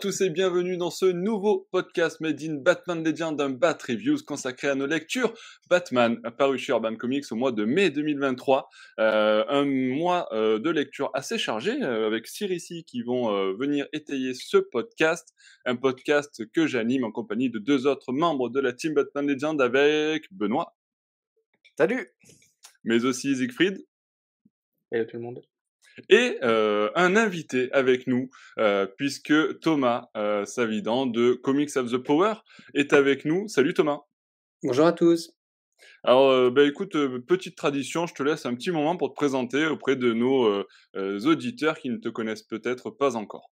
Tous et bienvenue dans ce nouveau podcast Made in Batman Legend d'un Bat Reviews consacré à nos lectures Batman, apparu chez Urban Comics au mois de mai 2023. Euh, un mois euh, de lecture assez chargé euh, avec six récits qui vont euh, venir étayer ce podcast. Un podcast que j'anime en compagnie de deux autres membres de la team Batman Legend avec Benoît. Salut Mais aussi Siegfried. Hello tout le monde et euh, un invité avec nous, euh, puisque Thomas euh, Savidan de Comics of the Power est avec nous. Salut Thomas. Bonjour à tous. Alors, bah, écoute, petite tradition, je te laisse un petit moment pour te présenter auprès de nos auditeurs qui ne te connaissent peut-être pas encore.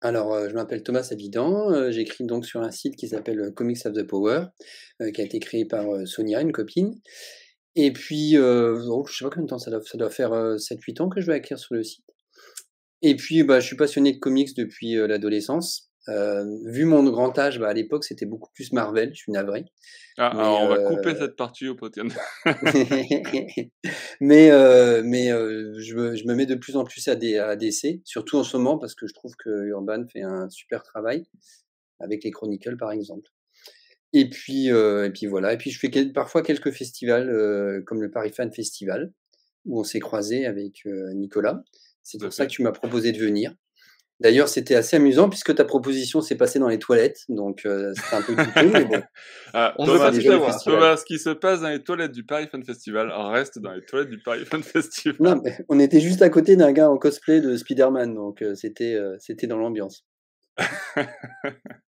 Alors, je m'appelle Thomas Savidan, j'écris donc sur un site qui s'appelle Comics of the Power, qui a été créé par Sonia, une copine. Et puis, euh, je sais pas combien de temps ça doit, ça doit faire 7-8 ans que je vais écrire sur le site. Et puis, bah, je suis passionné de comics depuis l'adolescence. Euh, vu mon grand âge, bah, à l'époque, c'était beaucoup plus Marvel, je suis navré. Ah, alors on va couper cette partie au podcast. mais euh, mais je, me, je, me, mets de plus en plus à, des, à DC, surtout en ce moment parce que je trouve que Urban fait un super travail, avec les Chronicles par exemple. Et puis, euh, et puis voilà. Et puis je fais parfois quelques festivals, euh, comme le Paris Fan Festival, où on s'est croisé avec euh, Nicolas. C'est pour ça que tu m'as proposé de venir. D'ailleurs, c'était assez amusant puisque ta proposition s'est passée dans les toilettes, donc euh, c'était un peu coûteux, mais bon. Ah, on Thomas, savoir. ce qui se passe dans les toilettes du Paris Fan Festival? Reste dans les toilettes du Paris Fan Festival. Non, mais on était juste à côté d'un gars en cosplay de Spider-Man, donc euh, c'était euh, c'était dans l'ambiance.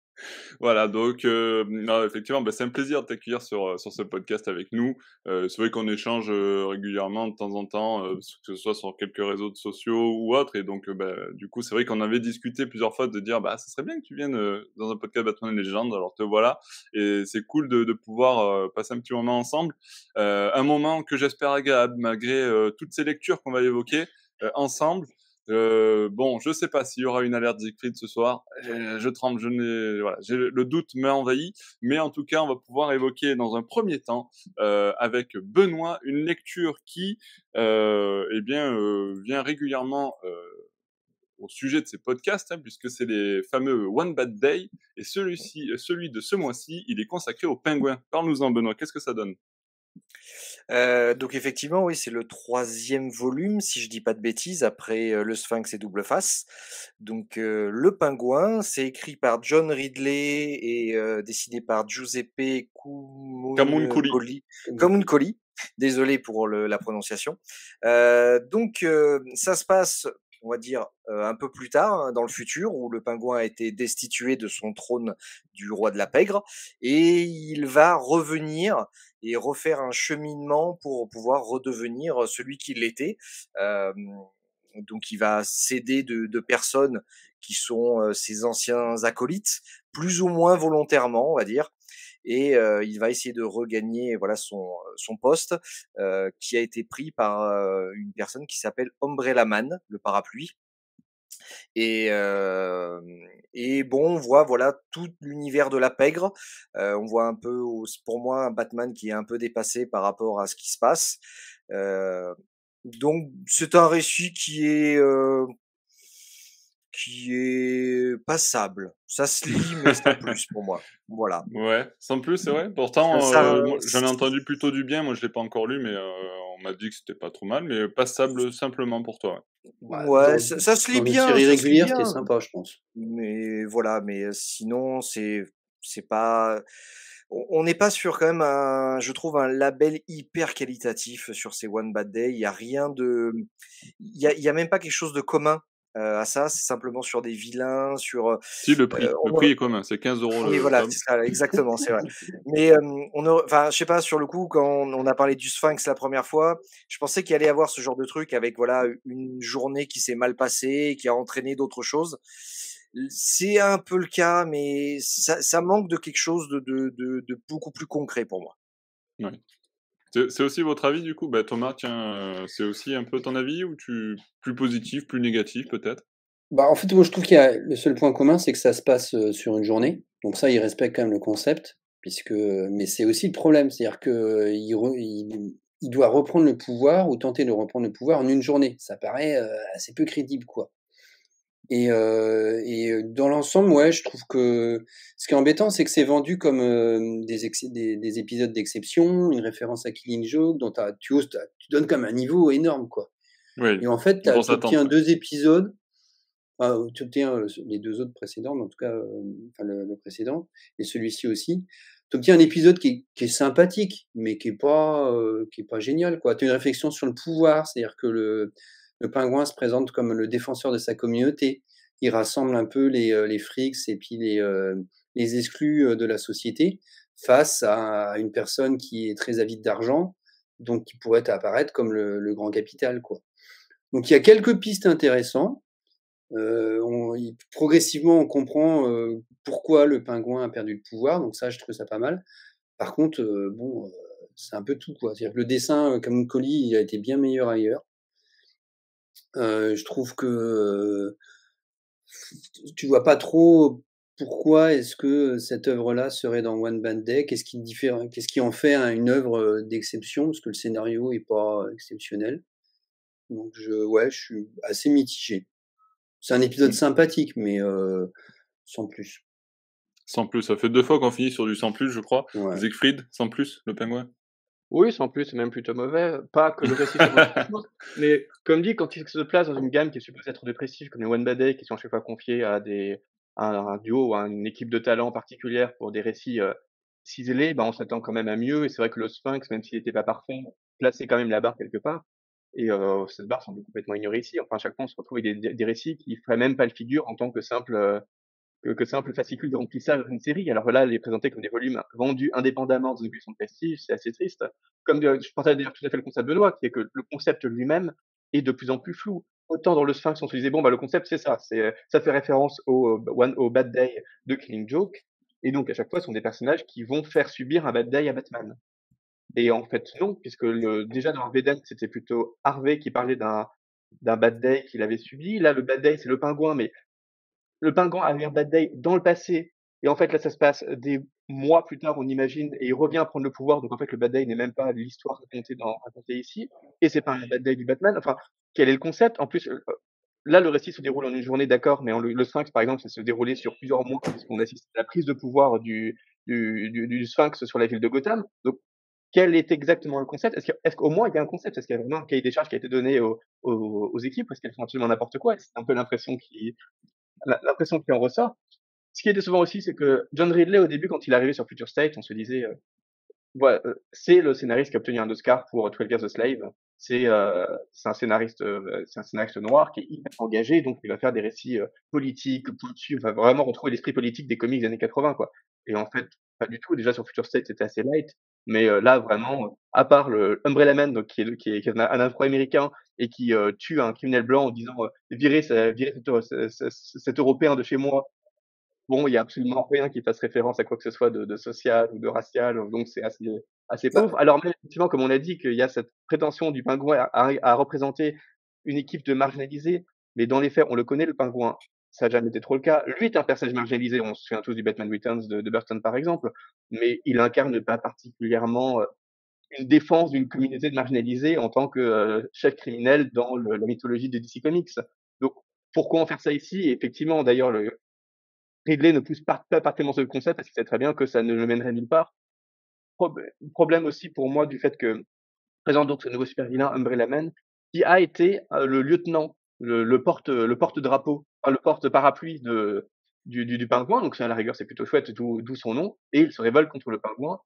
Voilà, donc euh, effectivement, bah, c'est un plaisir de t'accueillir sur, euh, sur ce podcast avec nous. Euh, c'est vrai qu'on échange régulièrement de temps en temps, que ce soit sur quelques réseaux sociaux ou autres, et donc bah, du coup, c'est vrai qu'on avait discuté plusieurs fois de dire, bah, ça serait bien que tu viennes dans un podcast Batman Légende. Alors te voilà, et c'est cool de, de pouvoir passer un petit moment ensemble, un moment que j'espère agréable malgré toutes ces lectures qu'on va évoquer ensemble. Euh, bon, je sais pas s'il y aura une alerte Siegfried ce soir. Je, je tremble, je n'ai, voilà, le doute m'a envahi. Mais en tout cas, on va pouvoir évoquer dans un premier temps euh, avec Benoît une lecture qui, euh, eh bien, euh, vient régulièrement euh, au sujet de ces podcasts, hein, puisque c'est les fameux One Bad Day. Et celui-ci, celui de ce mois-ci, il est consacré aux pingouins. Parle-nous-en, Benoît. Qu'est-ce que ça donne? Euh, donc effectivement, oui, c'est le troisième volume, si je dis pas de bêtises, après euh, le Sphinx et Double Face. Donc euh, le Pingouin, c'est écrit par John Ridley et dessiné par Giuseppe Camuncoli. Camuncoli. Désolé pour le, la prononciation. donc ça se passe on va dire, euh, un peu plus tard, hein, dans le futur, où le pingouin a été destitué de son trône du roi de la pègre, et il va revenir et refaire un cheminement pour pouvoir redevenir celui qu'il était. Euh, donc il va s'aider de, de, personnes qui sont euh, ses anciens acolytes, plus ou moins volontairement, on va dire et euh, il va essayer de regagner voilà son son poste euh, qui a été pris par une personne qui s'appelle Umbrella Man, le parapluie. Et, euh, et bon, on voit voilà tout l'univers de la pègre. Euh, on voit un peu, pour moi, un Batman qui est un peu dépassé par rapport à ce qui se passe. Euh, donc c'est un récit qui est qui est passable. Ça se lit, mais sans plus pour moi. Voilà. Ouais, sans plus, c'est vrai. Pourtant, euh, j'en ai entendu plutôt du bien. Moi, je l'ai pas encore lu, mais euh, on m'a dit que c'était pas trop mal. Mais passable simplement pour toi. Ouais, ouais ça, ça, se lit bien. Une série régulière, c'était sympa, je pense. Mais voilà, mais sinon, c'est c'est pas on n'est pas sur quand même un, je trouve un label hyper qualitatif sur ces One Bad Day. Il y a rien de, il y a, y a même pas quelque chose de commun euh, à ça, c'est simplement sur des vilains, sur. Euh, si le prix, le prix est commun, c'est 15 euros. Oui, voilà, ça, exactement, c'est vrai. Mais euh, on, enfin, je sais pas, sur le coup, quand on a parlé du Sphinx la première fois, je pensais qu'il allait y avoir ce genre de truc avec voilà une journée qui s'est mal passée, qui a entraîné d'autres choses. C'est un peu le cas, mais ça, ça manque de quelque chose de, de, de, de beaucoup plus concret pour moi. C'est aussi votre avis du coup? Bah, Thomas, tiens, euh, c'est aussi un peu ton avis ou tu plus positif, plus négatif peut-être? Bah, En fait, moi je trouve qu'il y a le seul point commun, c'est que ça se passe euh, sur une journée. Donc ça, il respecte quand même le concept. Puisque... Mais c'est aussi le problème, c'est-à-dire qu'il il, doit reprendre le pouvoir ou tenter de reprendre le pouvoir en une journée. Ça paraît euh, assez peu crédible, quoi. Et, euh, et dans l'ensemble, ouais, je trouve que ce qui est embêtant, c'est que c'est vendu comme des, des, des, épisodes d'exception, une référence à Killing Joke, dont tu, oses, tu donnes comme un niveau énorme, quoi. Oui, et en fait, tu obtiens deux épisodes, enfin, tu obtiens les deux autres précédents, mais en tout cas, enfin, le, le, précédent, et celui-ci aussi. Tu obtiens un épisode qui est, qui est, sympathique, mais qui est pas, qui est pas génial, quoi. Tu as une réflexion sur le pouvoir, c'est-à-dire que le, le pingouin se présente comme le défenseur de sa communauté. Il rassemble un peu les, euh, les frics et puis les, euh, les exclus euh, de la société face à une personne qui est très avide d'argent, donc qui pourrait apparaître comme le, grand capital. Quoi. Donc il y a quelques pistes intéressantes. on, progressivement, on comprend pourquoi le pingouin a perdu le pouvoir, donc ça, je trouve ça pas mal. Par contre, bon, c'est un peu tout. Quoi. -dire que le dessin, comme Colli, il a été bien meilleur ailleurs. Euh, je trouve que tu vois pas trop pourquoi est-ce que cette œuvre-là serait dans One Band Day? Qu'est-ce qui, qu'est-ce qui en fait une œuvre d'exception? Parce que le scénario est pas exceptionnel. Donc, je, ouais, je suis assez mitigé. C'est un épisode mmh. sympathique, mais euh, sans plus. Sans plus, ça fait deux fois qu'on finit sur du sans plus, je crois. Siegfried, sans plus, le pingouin? Oui, sans plus, c'est même plutôt mauvais. Pas que le récit soit mais comme dit, quand il se place dans une gamme qui est supposée être dépressive, comme les One Bad Day, qui sont à chaque fois confiés à des un, duo ou à une équipe de talents particulière pour des récits euh, ciselés, bah, on s'attend quand même à mieux. Et c'est vrai que le Sphinx, même s'il n'était pas parfait, plaçait quand même la barre quelque part. Et euh, cette barre semble complètement ignorée ici. Enfin, à chaque fois, on se retrouve avec des, des, récits qui feraient même pas le figure en tant que simple euh, que, que simple fascicule de remplissage d'une série. Alors là, les présenter comme des volumes vendus indépendamment de son prestige, c'est assez triste. Comme je pensais d'ailleurs tout à fait le concept de Benoît, qui est que le concept lui-même est de plus en plus flou. Autant dans le Sphinx, on se disait bon bah le concept c'est ça, c'est ça fait référence au one au Bad Day de Killing Joke, et donc à chaque fois ce sont des personnages qui vont faire subir un Bad Day à Batman. Et en fait non, puisque le, déjà dans Arveden c'était plutôt Harvey qui parlait d'un d'un bad day qu'il avait subi. Là, le bad day, c'est le pingouin, mais le pingouin avait un bad day dans le passé, et en fait là ça se passe des mois plus tard, on imagine, et il revient prendre le pouvoir. Donc en fait le bad day n'est même pas l'histoire racontée dans racontée ici, et c'est pas un bad day du Batman. Enfin, quel est le concept? En plus, euh, là le récit se déroule en une journée, d'accord, mais le, Sphinx par exemple, ça se déroulait sur plusieurs mois puisqu'on assiste à la prise de pouvoir du du, du, Sphinx sur la ville de Gotham. Donc quel est exactement le concept? Est-ce qu'au moins il y a un concept? Est-ce qu'il y a vraiment un cahier des charges qui a été donné aux, aux, aux équipes? Est-ce qu'elles font absolument n'importe quoi? C'est un peu l'impression qui l'impression qui en ressort. Ce qui est décevant aussi, c'est que John Ridley, au début, quand il est arrivé sur Future State, on se disait, euh, voilà, euh, c'est le scénariste qui a obtenu un Oscar pour 12 Years a Slave. C'est euh, un scénariste, euh, c'est un scénariste noir qui est hyper engagé, donc il va faire des récits politiques, pointus, va vraiment retrouver l'esprit politique des comics des années 80, quoi. Et en fait, pas du tout. Déjà sur Future State, c'était assez light. Mais là, vraiment, à part le Umbrella Man, donc, qui, est, qui, est, qui est un, Afro-américain et qui euh, tue un criminel blanc en disant euh, virez, virez cet, cet, Européen de chez moi. Bon, il y a absolument rien qui fasse référence à quoi que ce soit de, de social ou de racial, donc c'est assez, assez bah pauvre. Alors même effectivement, comme on a dit, qu'il y a cette prétention du pingouin à, à, représenter une équipe de marginalisés, mais dans les faits, on le connaît, le pingouin, ça n'a jamais été trop le cas. Lui est un personnage marginalisé, on se souvient tous du Batman Returns de, Burton par exemple, mais il incarne pas particulièrement euh, une défense d'une communauté de marginalisés en tant que euh, chef criminel dans la mythologie de DC Comics. Donc, pourquoi en faire ça ici? Effectivement, d'ailleurs, le Ridley ne pousse pas, pas ce concept parce qu'il sait très bien que ça ne le mènerait nulle part. problème aussi pour moi du fait que présente donc ce nouveau super vilain Umbrella Man qui a été euh, le lieutenant, le, le porte le porte drapeau, le porte parapluie de du, du, du pingouin. Donc à la rigueur c'est plutôt chouette, d'où son nom. Et il se révolte contre le pingouin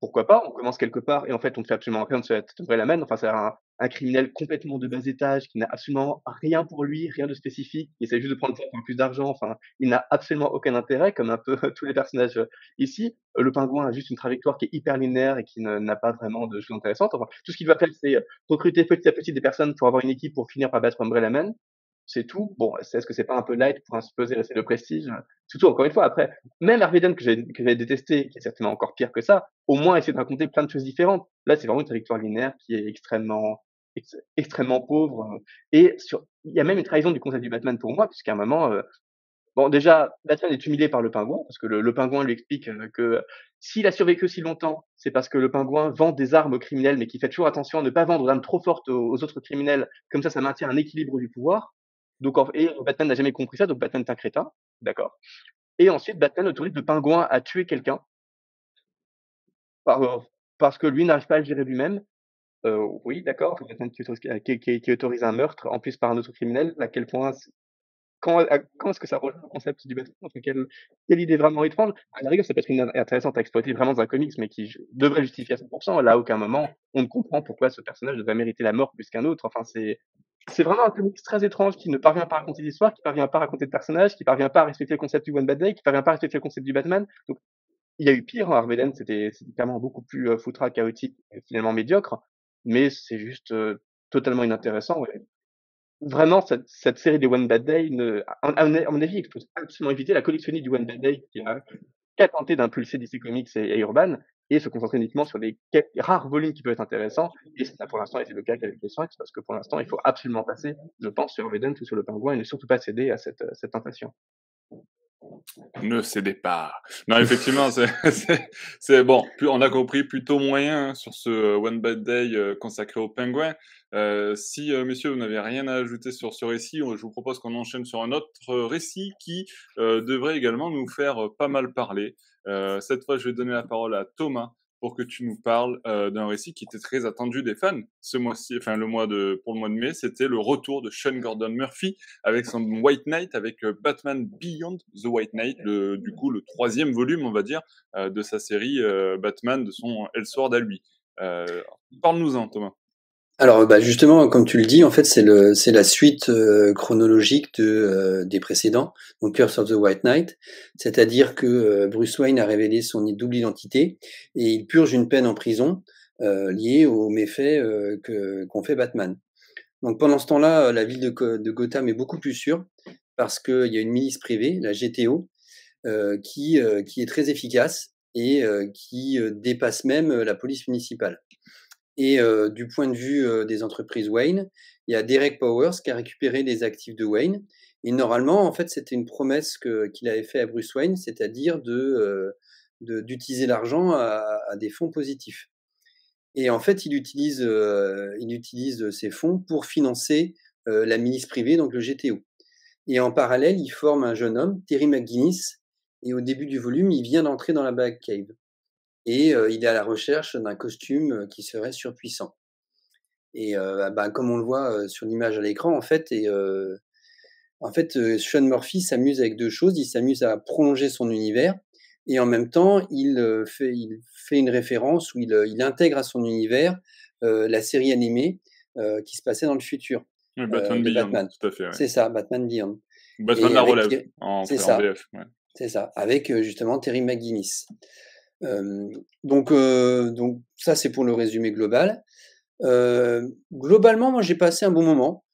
pourquoi pas, on commence quelque part et en fait on ne fait absolument rien de cette la main. Enfin, c'est un, un, criminel complètement de bas étage qui n'a absolument rien pour lui, rien de spécifique, qui essaie juste de prendre plus d'argent. Enfin, il n'a absolument aucun intérêt, comme un peu tous les personnages euh, ici. Euh, le pingouin a juste une trajectoire qui est hyper linéaire et qui n'a pas vraiment de choses intéressantes. Enfin, tout ce qu'il va faire, c'est euh, recruter petit à petit des personnes pour avoir une équipe pour finir par battre Umbrella Man c'est tout. Bon, est-ce que c'est pas un peu light pour un supposé rester de prestige? Surtout, encore une fois, après, même que j'ai que j'ai détesté, qui est certainement encore pire que ça, au moins essayer de raconter plein de choses différentes. Là, c'est vraiment une trajectoire linéaire qui est extrêmement extrêmement pauvre. Et sur, il y a même une trahison du concept du Batman pour moi, puisqu'à un moment, euh, bon, déjà, Batman est humilié par le pingouin, parce que le, pingouin lui explique euh, que s'il a survécu si longtemps, c'est parce que le pingouin vend des armes aux criminels, mais qui fait toujours attention à ne pas vendre d'armes trop fortes aux autres criminels, comme ça, ça maintient un équilibre du pouvoir. Donc, et Batman n'a jamais compris ça, donc Batman est un crétin, d'accord. Et ensuite, Batman autorise le pingouin à tuer quelqu'un parce que lui n'arrive pas à le gérer lui-même. Euh, oui, d'accord, Batman qui autorise, qui, qui autorise, un meurtre, en plus par un autre criminel, à quel point quand, quand est-ce que ça rejoint le concept du Batman? Quelle, quelle, idée vraiment étrange À la rigueur, ça peut être une intéressante à exploiter vraiment dans un comics, mais qui devrait justifier à 100%. Là, à aucun moment, on ne comprend pourquoi ce personnage devrait mériter la mort plus qu'un autre. Enfin, c'est c'est vraiment un comics très étrange qui ne parvient pas à raconter l'histoire, qui parvient pas à raconter de personnages, qui parvient pas à respecter le concept du One Bad Day, qui parvient pas à respecter le concept du Batman. Donc, il y a eu pire, hein, Arveden, c'était clairement beaucoup plus euh, foutra, chaotique, et finalement médiocre, mais c'est juste euh, totalement inintéressant. Vraiment, cette, série des One Bad Day, ne, à, mon avis, il faut absolument éviter la collectionner du One Bad Day qui a, qui tenté d'impulser DC Comics et, Urban et se concentrer uniquement sur les rares volumes qui peuvent être intéressants. Et ça, pour l'instant, été le cas avec les Sphinx, parce que pour l'instant, il faut absolument passer, je pense, sur Vedent ou sur le Pingouin et ne surtout pas céder à cette, cette tentation. Ne cédez pas. Non, effectivement, c'est bon. On a compris plutôt moyen sur ce euh, One Bad Day euh, consacré au pingouin. Euh, si, messieurs, vous n'avez rien à ajouter sur ce récit, je vous propose qu'on enchaîne sur un autre récit qui devrait également nous faire pas mal parler. Cette fois, je vais donner la parole à Thomas pour que tu nous parles euh, d'un récit qui était très attendu des fans ce mois-ci, enfin le mois de pour le mois de mai, c'était le retour de Sean Gordon Murphy avec son White Knight, avec euh, Batman Beyond the White Knight, le, du coup le troisième volume, on va dire, euh, de sa série euh, Batman, de son Elseworld à lui. Euh, Parle-nous-en, Thomas. Alors, bah justement, comme tu le dis, en fait, c'est la suite euh, chronologique euh, des précédents, donc Curse of the White Knight, c'est-à-dire que euh, Bruce Wayne a révélé son double identité et il purge une peine en prison liée aux méfaits que qu'ont fait Batman. Donc pendant ce temps-là, la ville de, Gotham est beaucoup plus sûre parce qu'il y a une milice privée, la GTO, qui est très efficace et qui dépasse même la police municipale. Et du point de vue des entreprises Wayne, il y a Derek Powers qui a récupéré les actifs de Wayne. Et normalement, en fait, c'était une promesse qu'il avait fait à Bruce Wayne, c'est-à-dire d'utiliser l'argent à, des fonds positifs. Et en fait, il utilise, il ces fonds pour financer la milice privée, donc le GTO. Et en parallèle, il forme un jeune homme, Terry McGuinness, et au début du volume, il vient d'entrer dans la Batcave et il est à la recherche d'un costume qui serait surpuissant. Et bah, comme on le voit sur l'image à l'écran, en fait, et, en fait, Sean Murphy s'amuse avec deux choses. Il s'amuse à prolonger son univers et en même temps, il, fait, il fait une référence où il, il intègre à son univers la série animée qui se passait dans le futur. Batman Beyond, tout à fait. C'est ça, Batman Beyond. Batman la relève en, ça. C'est ça, avec justement Terry McGuinness donc, donc ça c'est pour le résumé global. globalement, moi j'ai passé un bon moment,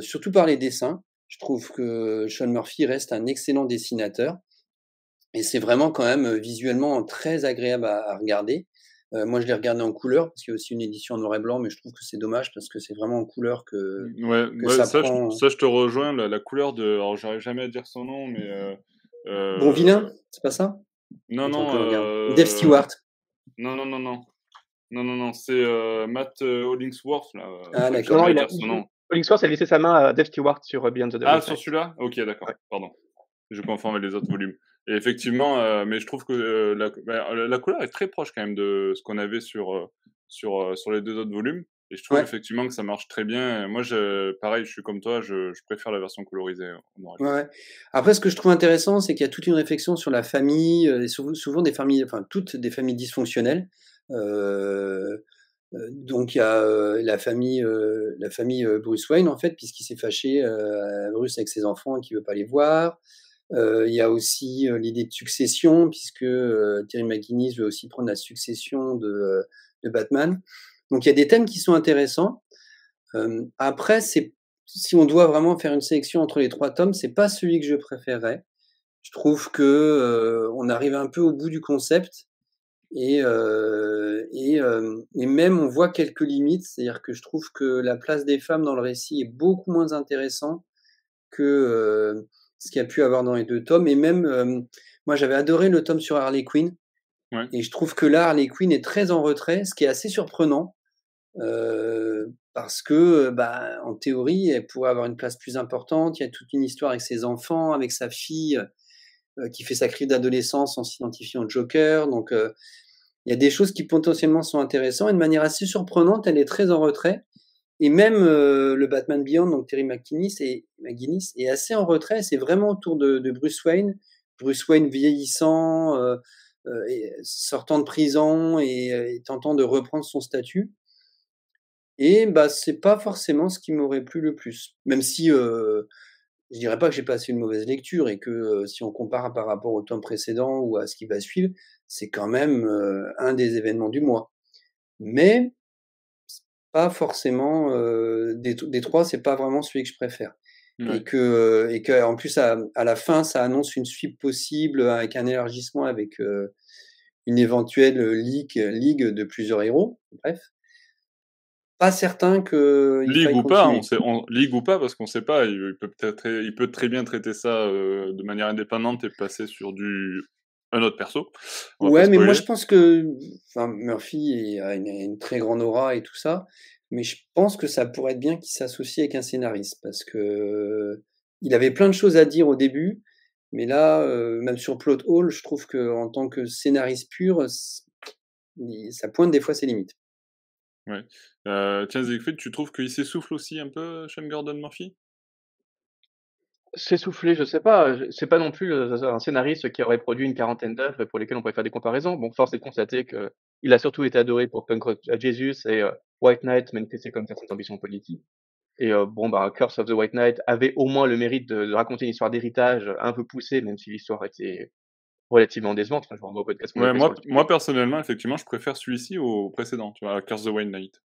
surtout par les dessins. Je trouve que Sean Murphy reste un excellent dessinateur et c'est vraiment quand même visuellement très agréable à, regarder. moi, je l'ai regardé en couleur parce qu'il y a aussi une édition en noir et blanc, mais je trouve que c'est dommage parce que c'est vraiment en couleur que, mmh, ouais, ça, prend... je, ça, je, te rejoins. La, couleur de, alors j'arrive jamais à dire son nom, mais euh, bon vilain, c'est pas ça? Non, non. Euh... Dave Stewart. Non, non, non, non. Non, non, non, c'est euh, Matt euh, Hollingsworth. Là. Ah, d'accord. il a... Hollingsworth a laissé sa main à Dave Stewart sur euh, Beyond the Ah, sur celui-là? Ok, d'accord. Pardon. Je confonds avec les autres volumes. Et effectivement, mais je trouve que bah, la, la, couleur est très proche quand même de ce qu'on avait sur, sur, sur les deux autres volumes. Et je trouve effectivement que ça marche très bien. Moi, je, pareil, je suis comme toi, je, je préfère la version colorisée. Ouais. Après, ce que je trouve intéressant, c'est qu'il y a toute une réflexion sur la famille, et souvent, des familles, enfin toutes des familles dysfonctionnelles. Euh, donc il y a la famille, euh, la famille Bruce Wayne en fait, puisqu'il s'est fâché euh, Bruce avec ses enfants et qu'il veut pas les voir. il y a aussi l'idée de succession, puisque Terry McGuinness veut aussi prendre la succession de, de Batman. Donc il y a des thèmes qui sont intéressants. Euh, après, c'est si on doit vraiment faire une sélection entre les trois tomes, c'est pas celui que je préférerais. Je trouve que euh, on arrive un peu au bout du concept et euh, et, euh, et, même on voit quelques limites. C'est-à-dire que je trouve que la place des femmes dans le récit est beaucoup moins intéressant que euh, ce qu'il y a pu avoir dans les deux tomes. Et même moi, j'avais adoré le tome sur Harley Quinn. Ouais. Et je trouve que là, Harley Quinn est très en retrait, ce qui est assez surprenant euh, parce que, bah, en théorie, elle pourrait avoir une place plus importante. Il y a toute une histoire avec ses enfants, avec sa fille, qui fait sa crise d'adolescence en s'identifiant au Joker. Donc, il y a des choses qui potentiellement sont intéressantes. Et de manière assez surprenante, elle est très en retrait. Et même le Batman Beyond, donc Terry McGinnis est assez en retrait. C'est vraiment autour de, Bruce Wayne. Bruce Wayne vieillissant, sortant de prison et, et, tentant de reprendre son statut. Et bah, c'est pas forcément ce qui m'aurait plu le plus. Même si euh, je dirais pas que j'ai passé une mauvaise lecture et que si on compare par rapport au tome précédent ou à ce qui va suivre, c'est quand même un des événements du mois. Mais pas forcément des, des, trois, c'est pas vraiment celui que je préfère. Et que et que en plus à, à, la fin, ça annonce une suite possible avec un élargissement avec une éventuelle ligue, ligue de plusieurs héros. Bref pas certain que. Ligue ou pas, on sait, ligue ou pas, parce qu'on sait pas. Il, peut peut-être, il peut très bien traiter ça euh, de manière indépendante et passer sur du un autre perso. Ouais, mais moi je pense que, enfin, Murphy a une, très grande aura et tout ça, mais je pense que ça pourrait être bien qu'il s'associe avec un scénariste parce que il avait plein de choses à dire au début, mais là, euh, même sur Plot Hall, je trouve que en tant que scénariste pur, ça pointe des fois ses limites. Euh, tiens, Siegfried, tu trouves qu'il s'essouffle aussi un peu, Sean Gordon Murphy? S'essouffler, je sais pas. C'est pas non plus un scénariste qui aurait produit une quarantaine d'œuvres pour lesquelles on pourrait faire des comparaisons. Bon, force est de constater qu'il a surtout été adoré pour Punk Rock Jesus et White Knight manifesté comme certaines ambitions politiques. Et bon, bah, Curse of the White Knight avait au moins le mérite de raconter une histoire d'héritage un peu poussée, même si l'histoire était relativement décevante. Enfin, je vois podcast. Ouais, moi, moi, personnellement, effectivement, je préfère celui-ci au précédent, tu vois, Curse the White Knight.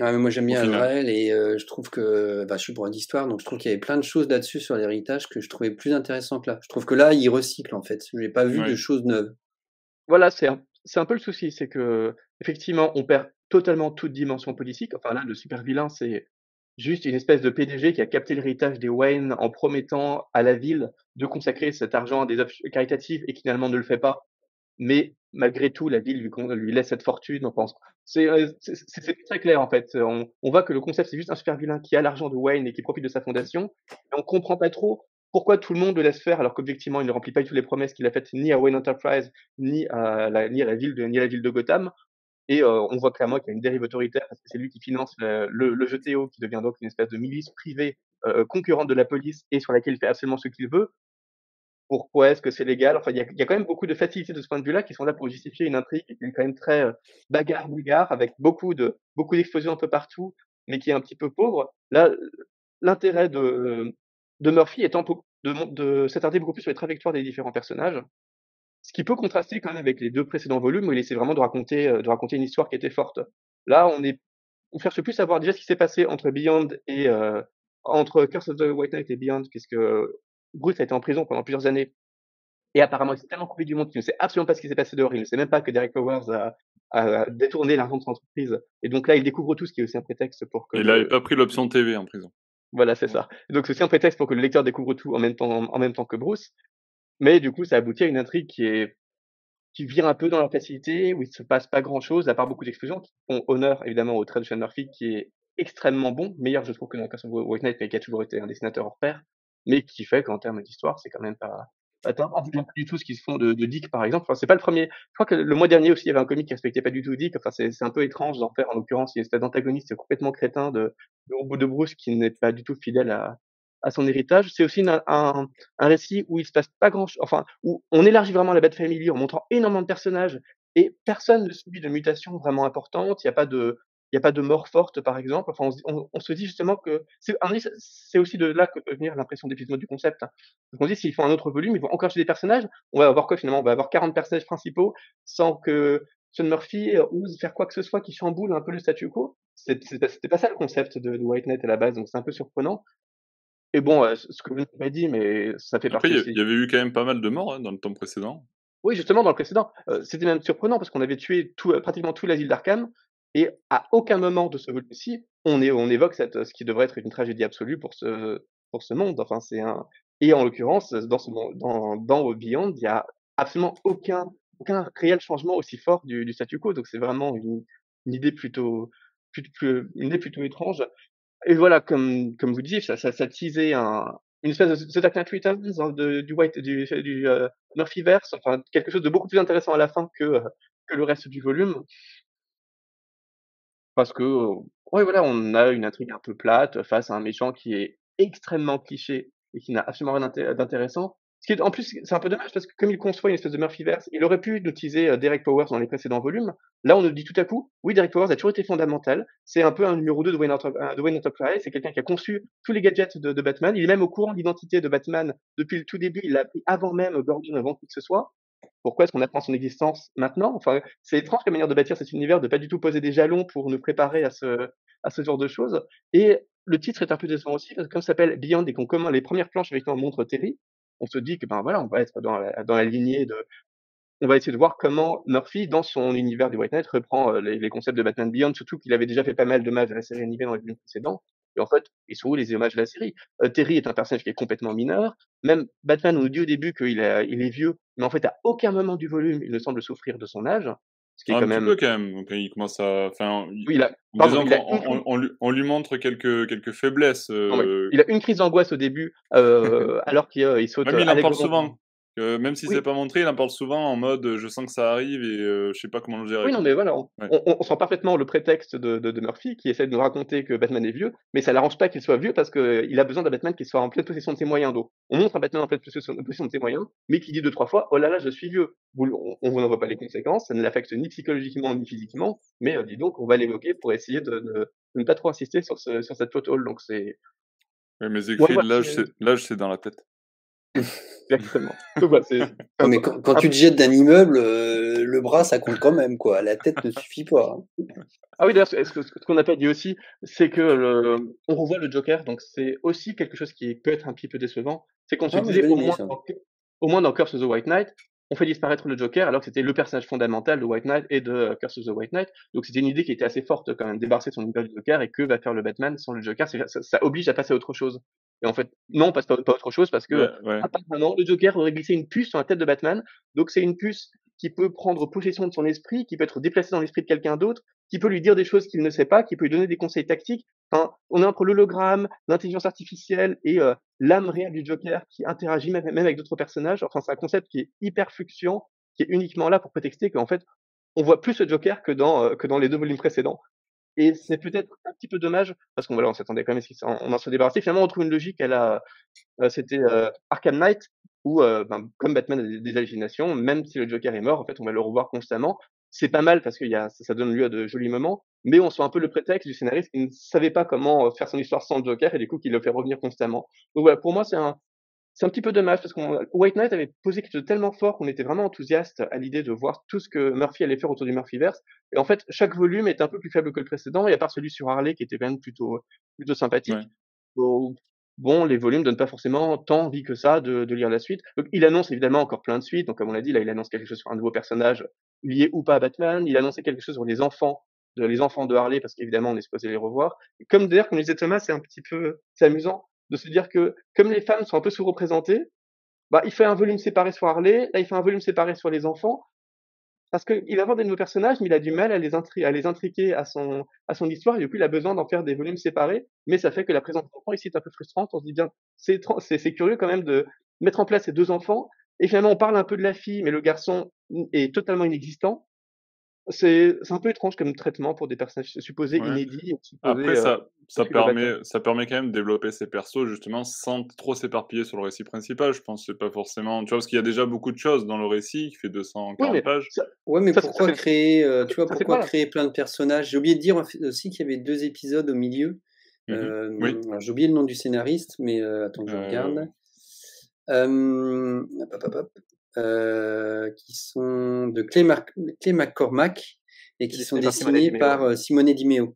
Ah, mais moi j'aime bien Avril et euh, je trouve que bah, je suis pour une histoire donc je trouve qu'il y avait plein de choses là-dessus sur l'héritage que je trouvais plus intéressant que là. Je trouve que là il recycle en fait. Je n'ai pas vu de choses neuves. Voilà, c'est un, c'est un peu le souci, c'est que effectivement on perd totalement toute dimension politique. Enfin là le super vilain c'est juste une espèce de PDG qui a capté l'héritage des Wayne en promettant à la ville de consacrer cet argent à des œuvres caritatives et qui finalement ne le fait pas. Mais malgré tout, la ville lui, laisse cette fortune, on pense. C'est euh, très clair en fait. On, voit que le concept c'est juste un super vilain qui a l'argent de Wayne et qui profite de sa fondation. Et on comprend pas trop pourquoi tout le monde le laisse faire alors qu'objectivement il ne remplit pas du tout les promesses qu'il a faites ni à Wayne Enterprise ni à la ville de, ni à la ville de Gotham. Et euh, on voit clairement qu'il y a une dérive autoritaire parce que c'est lui qui finance le, le, le, GTO, qui devient donc une espèce de milice privée euh, concurrente de la police et sur laquelle il fait absolument ce qu'il veut. Pourquoi est-ce que c'est légal? Enfin, il y a, y a, quand même beaucoup de facilités de ce point de vue-là qui sont là pour justifier une intrigue qui est quand même très euh, bagarre bagarre avec beaucoup de beaucoup d'explosions un peu partout, mais qui est un petit peu pauvre. Là, l'intérêt de de Murphy étant de, de s'attarder beaucoup plus sur les trajectoires des différents personnages ce qui peut contraster quand même avec les deux précédents volumes où il essaie vraiment de raconter, euh, de raconter une histoire qui était forte. Là, on est, on cherche plus à voir déjà ce qui s'est passé entre Beyond et euh, entre Curse of the White Knight et Beyond, puisque Bruce a été en prison pendant plusieurs années. Et apparemment, il s'est tellement coupé du monde qu'il ne sait absolument pas ce qui s'est passé dehors. Il ne sait même pas que Derek Powers a, a détourné l'argent de son entreprise. Et donc là, il découvre tout, ce qui est aussi un prétexte pour que. Il n'avait pas pris l'option TV en prison. Voilà, c'est ça. Donc c'est aussi un prétexte pour que le lecteur découvre tout en même temps, en même temps que Bruce. Mais du coup, ça aboutit à une intrigue qui est qui vire un peu dans la facilité, où il se passe pas grand chose, à part beaucoup d'explosions, qui font honneur évidemment au trait de Sean Murphy, qui est extrêmement bon, meilleur je trouve que dans le of White Knight, mais qui a toujours été un dessinateur hors pair, mais qui fait qu'en termes d'histoire, c'est quand même pas, pas du tout ce qu'ils font de, de, Dick par exemple. Enfin, c'est pas le premier. Je crois que le mois dernier aussi, il y avait un comic qui respectait pas du tout Dick. Enfin, c'est un peu étrange d'en faire en l'occurrence. Il y a antagoniste complètement crétin de, de, de Bruce qui n'est pas du tout fidèle à, à son héritage. C'est aussi un, un, récit où il se passe pas grand chose, enfin, où on élargit vraiment la Bad Family en montrant énormément de personnages et personne ne subit de mutation vraiment importante. Il n'y a pas de, il a pas de mort forte, par exemple. Enfin, on, on, se dit justement que c'est aussi de là que peut venir l'impression d'épuisement du concept. Hein. On dit s'ils font un autre volume, ils vont encore des personnages. On va avoir quoi finalement? On va avoir 40 personnages principaux sans que Sean Murphy ose faire quoi que ce soit qui chamboule un peu le statu quo. C'était pas ça le concept de, de White Knight à la base, donc c'est un peu surprenant. Et bon, ce que vous n'avez pas dit, mais ça fait partie. Après, il y avait eu quand même pas mal de morts hein, dans le tome précédent. Oui, justement, dans le précédent. C'était même surprenant parce qu'on avait tué tout, pratiquement tout l'asile d'Arkham. Et à aucun moment de ce volume-ci, on, on évoque cette, ce qui devrait être une tragédie absolue pour ce, pour ce monde. Enfin, c'est un. Et en l'occurrence, dans, ce, dans, dans Beyond, il n'y a absolument aucun, aucun réel changement aussi fort du, du statu quo. Donc c'est vraiment une, une idée plutôt, une idée plutôt étrange. Et voilà, comme, comme vous dites, ça, ça, ça teasait un, une espèce de The Dark Knight Returns hein, de, du White, du, du euh, Murphyverse, enfin quelque chose de beaucoup plus intéressant à la fin que, que le reste du volume. Parce que, ouais, voilà, on a une intrigue un peu plate face à un méchant qui est extrêmement cliché et qui n'a absolument rien d'intéressant. Ce qui en plus, c'est un peu dommage parce que comme il conçoit une espèce de Murphyverse, il aurait pu utiliser euh, Derek Powers dans les précédents volumes. Là, on nous dit tout à coup, oui, Derek Powers a toujours été fondamental. C'est un peu un numéro 2 de Wayne, Enterprise. C'est quelqu'un qui a conçu tous les gadgets de, Batman. Il est même au courant de l'identité de Batman depuis le tout début. Il l'a appris avant même Gordon, avant qui que ce soit. Pourquoi est-ce qu'on apprend son existence maintenant? Enfin, c'est étrange la manière de bâtir cet univers, de pas du tout poser des jalons pour nous préparer à ce, à ce genre de choses. Et le titre est un peu décevant aussi parce que comme ça s'appelle Beyond et qu'on commence les premières planches avec nous montre Terry, on se dit que ben voilà, on va être dans la, dans la lignée de, on va essayer de voir comment Murphy, dans son univers du White Knight, reprend euh, les, concepts de Batman Beyond, surtout qu'il avait déjà fait pas mal d'hommages à la série animée dans les films précédents. Et en fait, ils sont où les hommages de la série? Euh, Terry est un personnage qui est complètement mineur. Même Batman, on nous dit au début qu'il il est vieux, mais en fait, à aucun moment du volume, il ne semble souffrir de son âge. Ce qui est quand même... peu quand même. il commence à. Enfin, oui, il a... on, lui, montre quelques, quelques faiblesses. Euh, il a une crise d'angoisse au début, euh, alors qu'il euh, saute. il en parle souvent même si c'est pas montré, il en parle souvent en mode je sens que ça arrive et je sais pas comment le gérer. Oui, non, mais voilà, on, sent parfaitement le prétexte de, de, Murphy qui essaie de nous raconter que Batman est vieux, mais ça l'arrange pas qu'il soit vieux parce qu'il a besoin d'un Batman qui soit en pleine possession de ses moyens. Donc, on montre un Batman en pleine possession de ses moyens, mais qui dit deux, trois fois oh là là, je suis vieux. on vous n'en voit pas les conséquences, ça ne l'affecte ni psychologiquement ni physiquement, mais dis donc, on va l'évoquer pour essayer de, ne pas trop insister sur, ce, sur cette photo. Donc, c'est. Oui, mais écrits, l'âge, c'est dans la tête. Exactement. mais quand, tu te jettes d'un immeuble, euh, le bras, ça compte quand même, quoi. La tête ne suffit pas. Hein. Ah oui, d'ailleurs, ce, qu'on n'a pas dit aussi, c'est que le, on revoit le Joker, donc c'est aussi quelque chose qui peut être un petit peu décevant. C'est qu'on se ah, disait, au moins, dans, au moins dans Curse of the White Knight, on fait disparaître le Joker alors que c'était le personnage fondamental de White Knight et de Curse of the White Knight. Donc c'était une idée qui était assez forte quand même, débarrasser son univers du Joker et que va faire le Batman sans le Joker, ça, ça, oblige à passer à autre chose. Et en fait, non, on passe pas, pas autre chose parce que apparemment le Joker aurait glissé une puce sur la tête de Batman. Donc c'est une puce qui peut prendre possession de son esprit, qui peut être déplacée dans l'esprit de quelqu'un d'autre, qui peut lui dire des choses qu'il ne sait pas, qui peut lui donner des conseils tactiques. Enfin, on est entre l'hologramme, l'intelligence artificielle et euh, l'âme réelle du Joker qui interagit même, même avec d'autres personnages. Enfin, c'est un concept qui est hyper fluctuant, qui est uniquement là pour prétexter qu'en fait, on voit plus ce Joker que dans, euh, que dans les deux volumes précédents. Et c'est peut-être un petit peu dommage, parce qu'on voilà, on s'attendait quand même à ce qu'on en se débarrasser. Finalement, on trouve une logique, elle a, euh, c'était euh, Arkham Knight, où, euh, ben, comme Batman a des, hallucinations, même si le Joker est mort, en fait, on va le revoir constamment. C'est pas mal parce que y a, ça, donne lieu à de jolis moments, mais on sent un peu le prétexte du scénariste qui ne savait pas comment faire son histoire sans le Joker et du coup qui le fait revenir constamment. Donc voilà, pour moi, c'est un, c'est un petit peu dommage parce que White Knight avait posé quelque chose de tellement fort qu'on était vraiment enthousiaste à l'idée de voir tout ce que Murphy allait faire autour du Murphyverse. Et en fait, chaque volume est un peu plus faible que le précédent, et à part celui sur Harley qui était quand même plutôt, plutôt sympathique. Bon, les volumes donnent pas forcément tant envie que ça de, de lire la suite. Donc, il annonce évidemment encore plein de suites. Donc, comme on l'a dit, là, il annonce quelque chose sur un nouveau personnage lié ou pas à Batman. Il annonçait quelque chose sur les enfants de les enfants de Harley parce qu'évidemment on est supposé les revoir. Et comme d'ailleurs comme disait Thomas, c'est un petit peu c'est amusant de se dire que comme les femmes sont un peu sous-représentées, bah, il fait un volume séparé sur Harley, là il fait un volume séparé sur les enfants, parce qu'il va avoir des nouveaux personnages, mais il a du mal à les, à les intriquer à son, à son histoire, et du il a besoin d'en faire des volumes séparés, mais ça fait que la présence d'enfants ici est un peu frustrante, on se dit bien, c'est, c'est, curieux quand même de mettre en place ces deux enfants, et finalement on parle un peu de la fille, mais le garçon est totalement inexistant, c'est un peu étrange comme traitement pour des personnages supposés inédits. Après, ça, euh, ça, permet, ça permet quand même de développer ces persos justement sans trop s'éparpiller sur le récit principal. Je pense c'est pas forcément. Tu vois, parce qu'il y a déjà beaucoup de choses dans le récit qui fait 240 pages. Ouais, mais pourquoi créer, euh, tu vois, pourquoi créer plein de personnages? J'ai oublié de dire aussi qu'il y avait deux épisodes au milieu. Mmh euh, J'ai oublié le nom du scénariste, mais attends que je regarde. Hop, hop, hop. Euh, qui sont de Clay, McCormack et qui sont dessinés par euh, Simone Di Meo.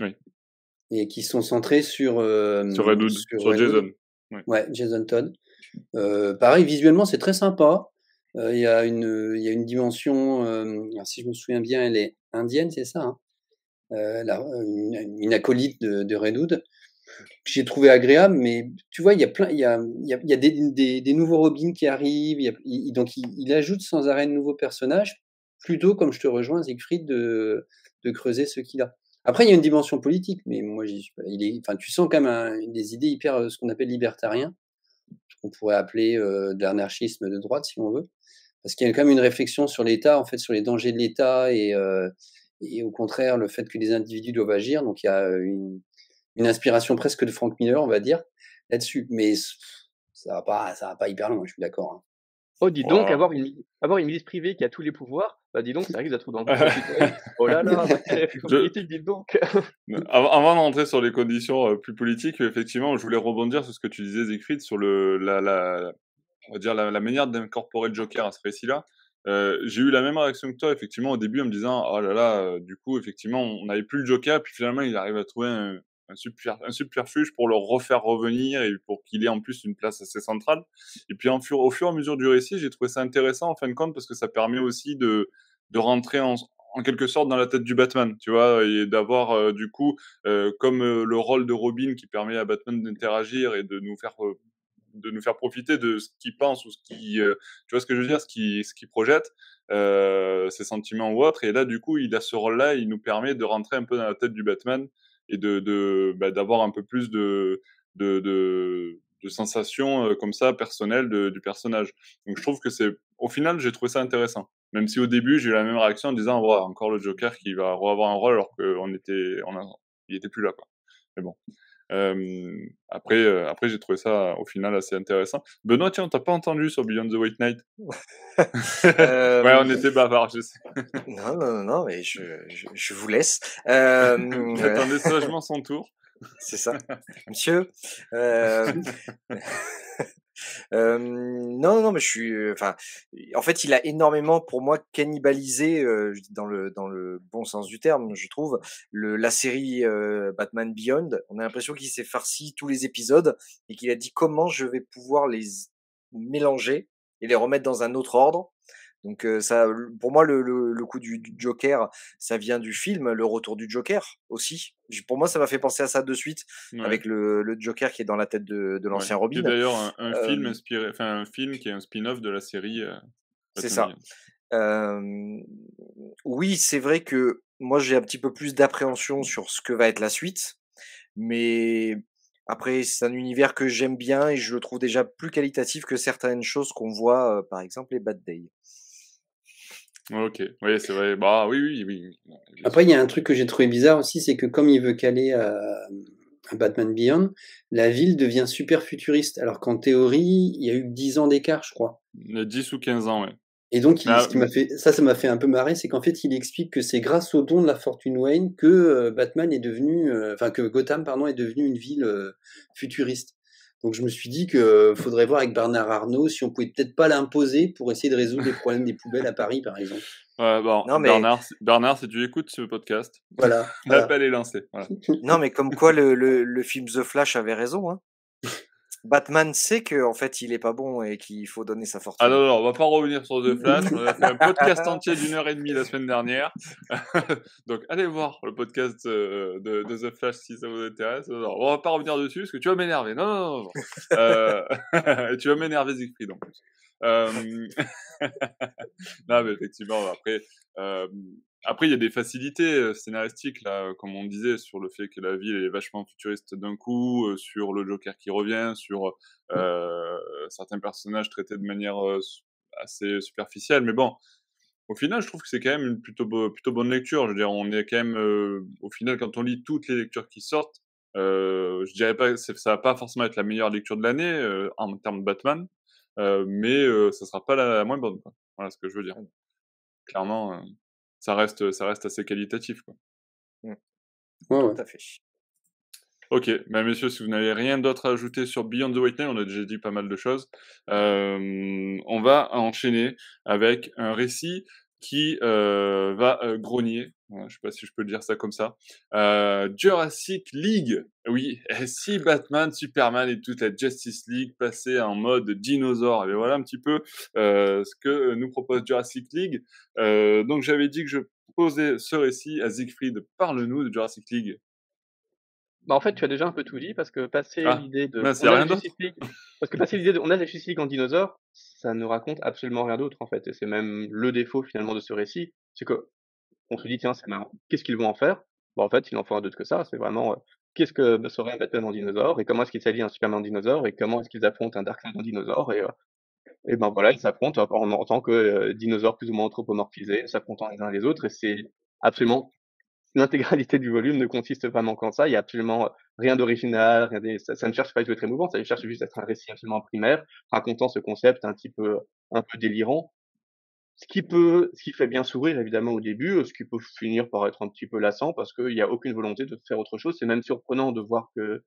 Oui. Et qui sont centrés sur, euh, sur, Redwood, sur, Jason. Ouais. Jason Todd. pareil, visuellement, c'est très sympa. Il y, a une, y a une dimension, si je me souviens bien, elle est indienne, c'est ça hein une, une, acolyte de, de Redwood que j'ai trouvé agréable, mais tu vois, il y a plein, il y a, il y a, des, des, nouveaux Robins qui arrivent, donc il, ajoute sans arrêt de nouveaux personnages, plutôt comme je te rejoins, Siegfried, de, de creuser ce qu'il a. Après, il y a une dimension politique, mais moi. Il est, enfin, tu sens quand même des idées hyper, euh, ce qu'on appelle libertariens, ce qu'on pourrait appeler euh, de l'anarchisme de droite, si on veut, parce qu'il y a quand même une réflexion sur l'État, en fait, sur les dangers de l'État et, euh, et au contraire le fait que les individus doivent agir. Donc, il y a une, une inspiration presque de Frank Miller, on va dire, là-dessus. Mais ça va pas, ça va pas hyper loin. Je suis d'accord. hein. Oh, dis donc, avoir une, avoir une milice privée qui a tous les pouvoirs, bah dis donc, ça risque d'être dans le. Oh là là, Je- politique, dis donc. Avant, avant de rentrer sur les conditions euh, plus politiques, effectivement, je voulais rebondir sur ce que tu disais, Siegfried, sur le, la, la, on va dire la, la manière d'incorporer le Joker à ce récit-là. Euh, j'ai eu la même réaction que toi, effectivement, au début, en me disant, oh là là, euh, du coup, effectivement, on n'avait plus le Joker, puis finalement, il arrive à trouver un, un, subter- un subterfuge pour le refaire revenir et pour qu'il ait en plus une place assez centrale. Et puis, au fur et à mesure du récit, j'ai trouvé ça intéressant, en fin de compte, parce que ça permet aussi de, de rentrer en, quelque sorte dans la tête du Batman, tu vois, et d'avoir euh, du coup euh, comme euh, le rôle de Robin qui permet à Batman d'interagir et de nous faire de nous faire profiter de ce qu'il pense ou ce qui tu vois ce que je veux dire ce qui ce qu'il projette ses sentiments ou autres et là du coup il a ce rôle là il nous permet de rentrer un peu dans la tête du Batman et de bah, d'avoir un peu plus de de sensations comme ça personnelles du personnage donc je trouve que c'est au final j'ai trouvé ça intéressant même si au début, j'ai eu la même réaction en disant, voilà, encore le Joker qui va avoir un rôle alors qu'on était, il était plus là, quoi. Mais bon. Euh, après, euh, après, j'ai trouvé ça au final assez intéressant. Benoît, tiens, on t'a pas entendu sur Beyond the White Knight? Euh, Ouais, on était bavard, je sais. Non, non, non, mais je, je, je vous laisse. Il attendait sagement son tour. c'est ça. Monsieur. Euh, non, non, mais je suis. Enfin, en fait, il a énormément, pour moi, cannibalisé, euh, dans le dans le bon sens du terme, je trouve, le, la série euh, Batman Beyond. On a l'impression qu'il s'est farci tous les épisodes et qu'il a dit comment je vais pouvoir les mélanger et les remettre dans un autre ordre. Donc euh, ça, pour moi, le, le, le coup du, du Joker, ça vient du film, le retour du Joker aussi. Pour moi, ça m'a fait penser à ça de suite Ouais. avec le, le Joker qui est dans la tête de, de l'ancien Ouais. Robin. d'ailleurs un, un film inspiré, enfin un film qui est un spin-off de la série. euh, C'est ça. Euh, oui, c'est vrai que moi j'ai un petit peu plus d'appréhension sur ce que va être la suite, mais après c'est un univers que j'aime bien et je le trouve déjà plus qualitatif que certaines choses qu'on voit, euh, par exemple les Bad Day. Ok, oui, c'est vrai. Bah oui, oui, oui. Après, il y a un truc que j'ai trouvé bizarre aussi, c'est que comme il veut caler à, à Batman Beyond, la ville devient super futuriste, alors qu'en théorie, il y a eu 10 ans d'écart, je crois. Il y a 10 ou 15 ans, ouais. Et donc, il- Ah, ce qui m'a fait, ça, ça m'a fait un peu marrer, c'est qu'en fait, il explique que c'est grâce au don de la fortune Wayne que euh, Batman est devenu, euh, enfin que Gotham, pardon, est devenu une ville euh, futuriste. Donc, je me suis dit que faudrait voir avec Bernard Arnault si on pouvait peut-être pas l'imposer pour essayer de résoudre les problèmes des poubelles à Paris, par exemple. Ouais, bon, Non, mais- Bernard, si- Bernard, si tu écoutes ce podcast, Voilà. voilà. l'appel est lancé. Voilà. Non, mais comme quoi le, le, le film The Flash avait raison. Hein. Batman sait que en fait il est pas bon et qu'il faut donner sa fortune. Ah non, non, on va pas revenir sur The Flash. On a fait un podcast entier d'une heure et demie la semaine dernière. Donc allez voir le podcast euh, de, de The Flash si ça vous intéresse. Non, on va pas revenir dessus parce que tu vas m'énerver. Non, non, non. Euh, tu vas m'énerver Siegfried en plus. Euh... non, mais effectivement, après, euh, après il y a des facilités euh, scénaristiques là, euh, comme on disait, sur le fait que la ville est vachement futuriste d'un coup, euh, sur le Joker qui revient, sur euh, certains personnages traités de manière assez superficielle. Mais bon, au final, je trouve que c'est quand même une plutôt, bo- plutôt bonne lecture. Je veux dire, on est quand même, euh, au final, quand on lit toutes les lectures qui sortent, euh, je dirais pas, que ça va pas forcément être la meilleure lecture de l'année euh, en termes de Batman, euh, mais euh, ça sera pas la, la moins bonne. Quoi. Voilà ce que je veux dire. Clairement, ça reste, ça reste assez qualitatif. Quoi. Ouais, ouais. Tout à fait. Ok, messieurs, si vous n'avez rien d'autre à ajouter sur Beyond the White on a déjà dit pas mal de choses. Euh, on va enchaîner avec un récit qui euh, va euh, grogner. Voilà, je sais pas si je peux dire ça comme ça. Euh, Jurassic League. Oui, si Batman, Superman et toute la Justice League passaient en mode dinosaure. Et voilà un petit peu euh, ce que nous propose Jurassic League. Euh, donc j'avais dit que je posais ce récit à Siegfried. Parle-nous de Jurassic League. Bah, en fait, tu as déjà un peu tout dit parce que passer Ah, l'idée de. Justice League- Parce que passer l'idée de. On a la Justice League en dinosaure, ça ne raconte absolument rien d'autre en fait. Et c'est même le défaut finalement de ce récit. C'est que on se dit, tiens, c'est marrant. Qu'est-ce qu'ils vont en faire? Bah, en fait, il en faut un que ça. C'est vraiment, qu'est-ce que serait un Batman dinosaure et comment est-ce qu'il s'allie un Superman en dinosaure et comment est-ce qu'ils affrontent un Darkseid en dinosaure et et ben voilà, ils s'affrontent en, tant que dinosaures plus ou moins anthropomorphisés, s'affrontant les uns les autres et c'est absolument l'intégralité du volume ne consiste vraiment qu'en ça. Il y a absolument rien d'original, ça, ne cherche pas à être très mouvant, ça cherche juste à être un récit absolument primaire, racontant ce concept un petit peu, un peu délirant. Ce qui peut, ce qui fait bien sourire évidemment au début, ce qui peut finir par être un petit peu lassant parce qu'il n'y a aucune volonté de faire autre chose. C'est même surprenant de voir que,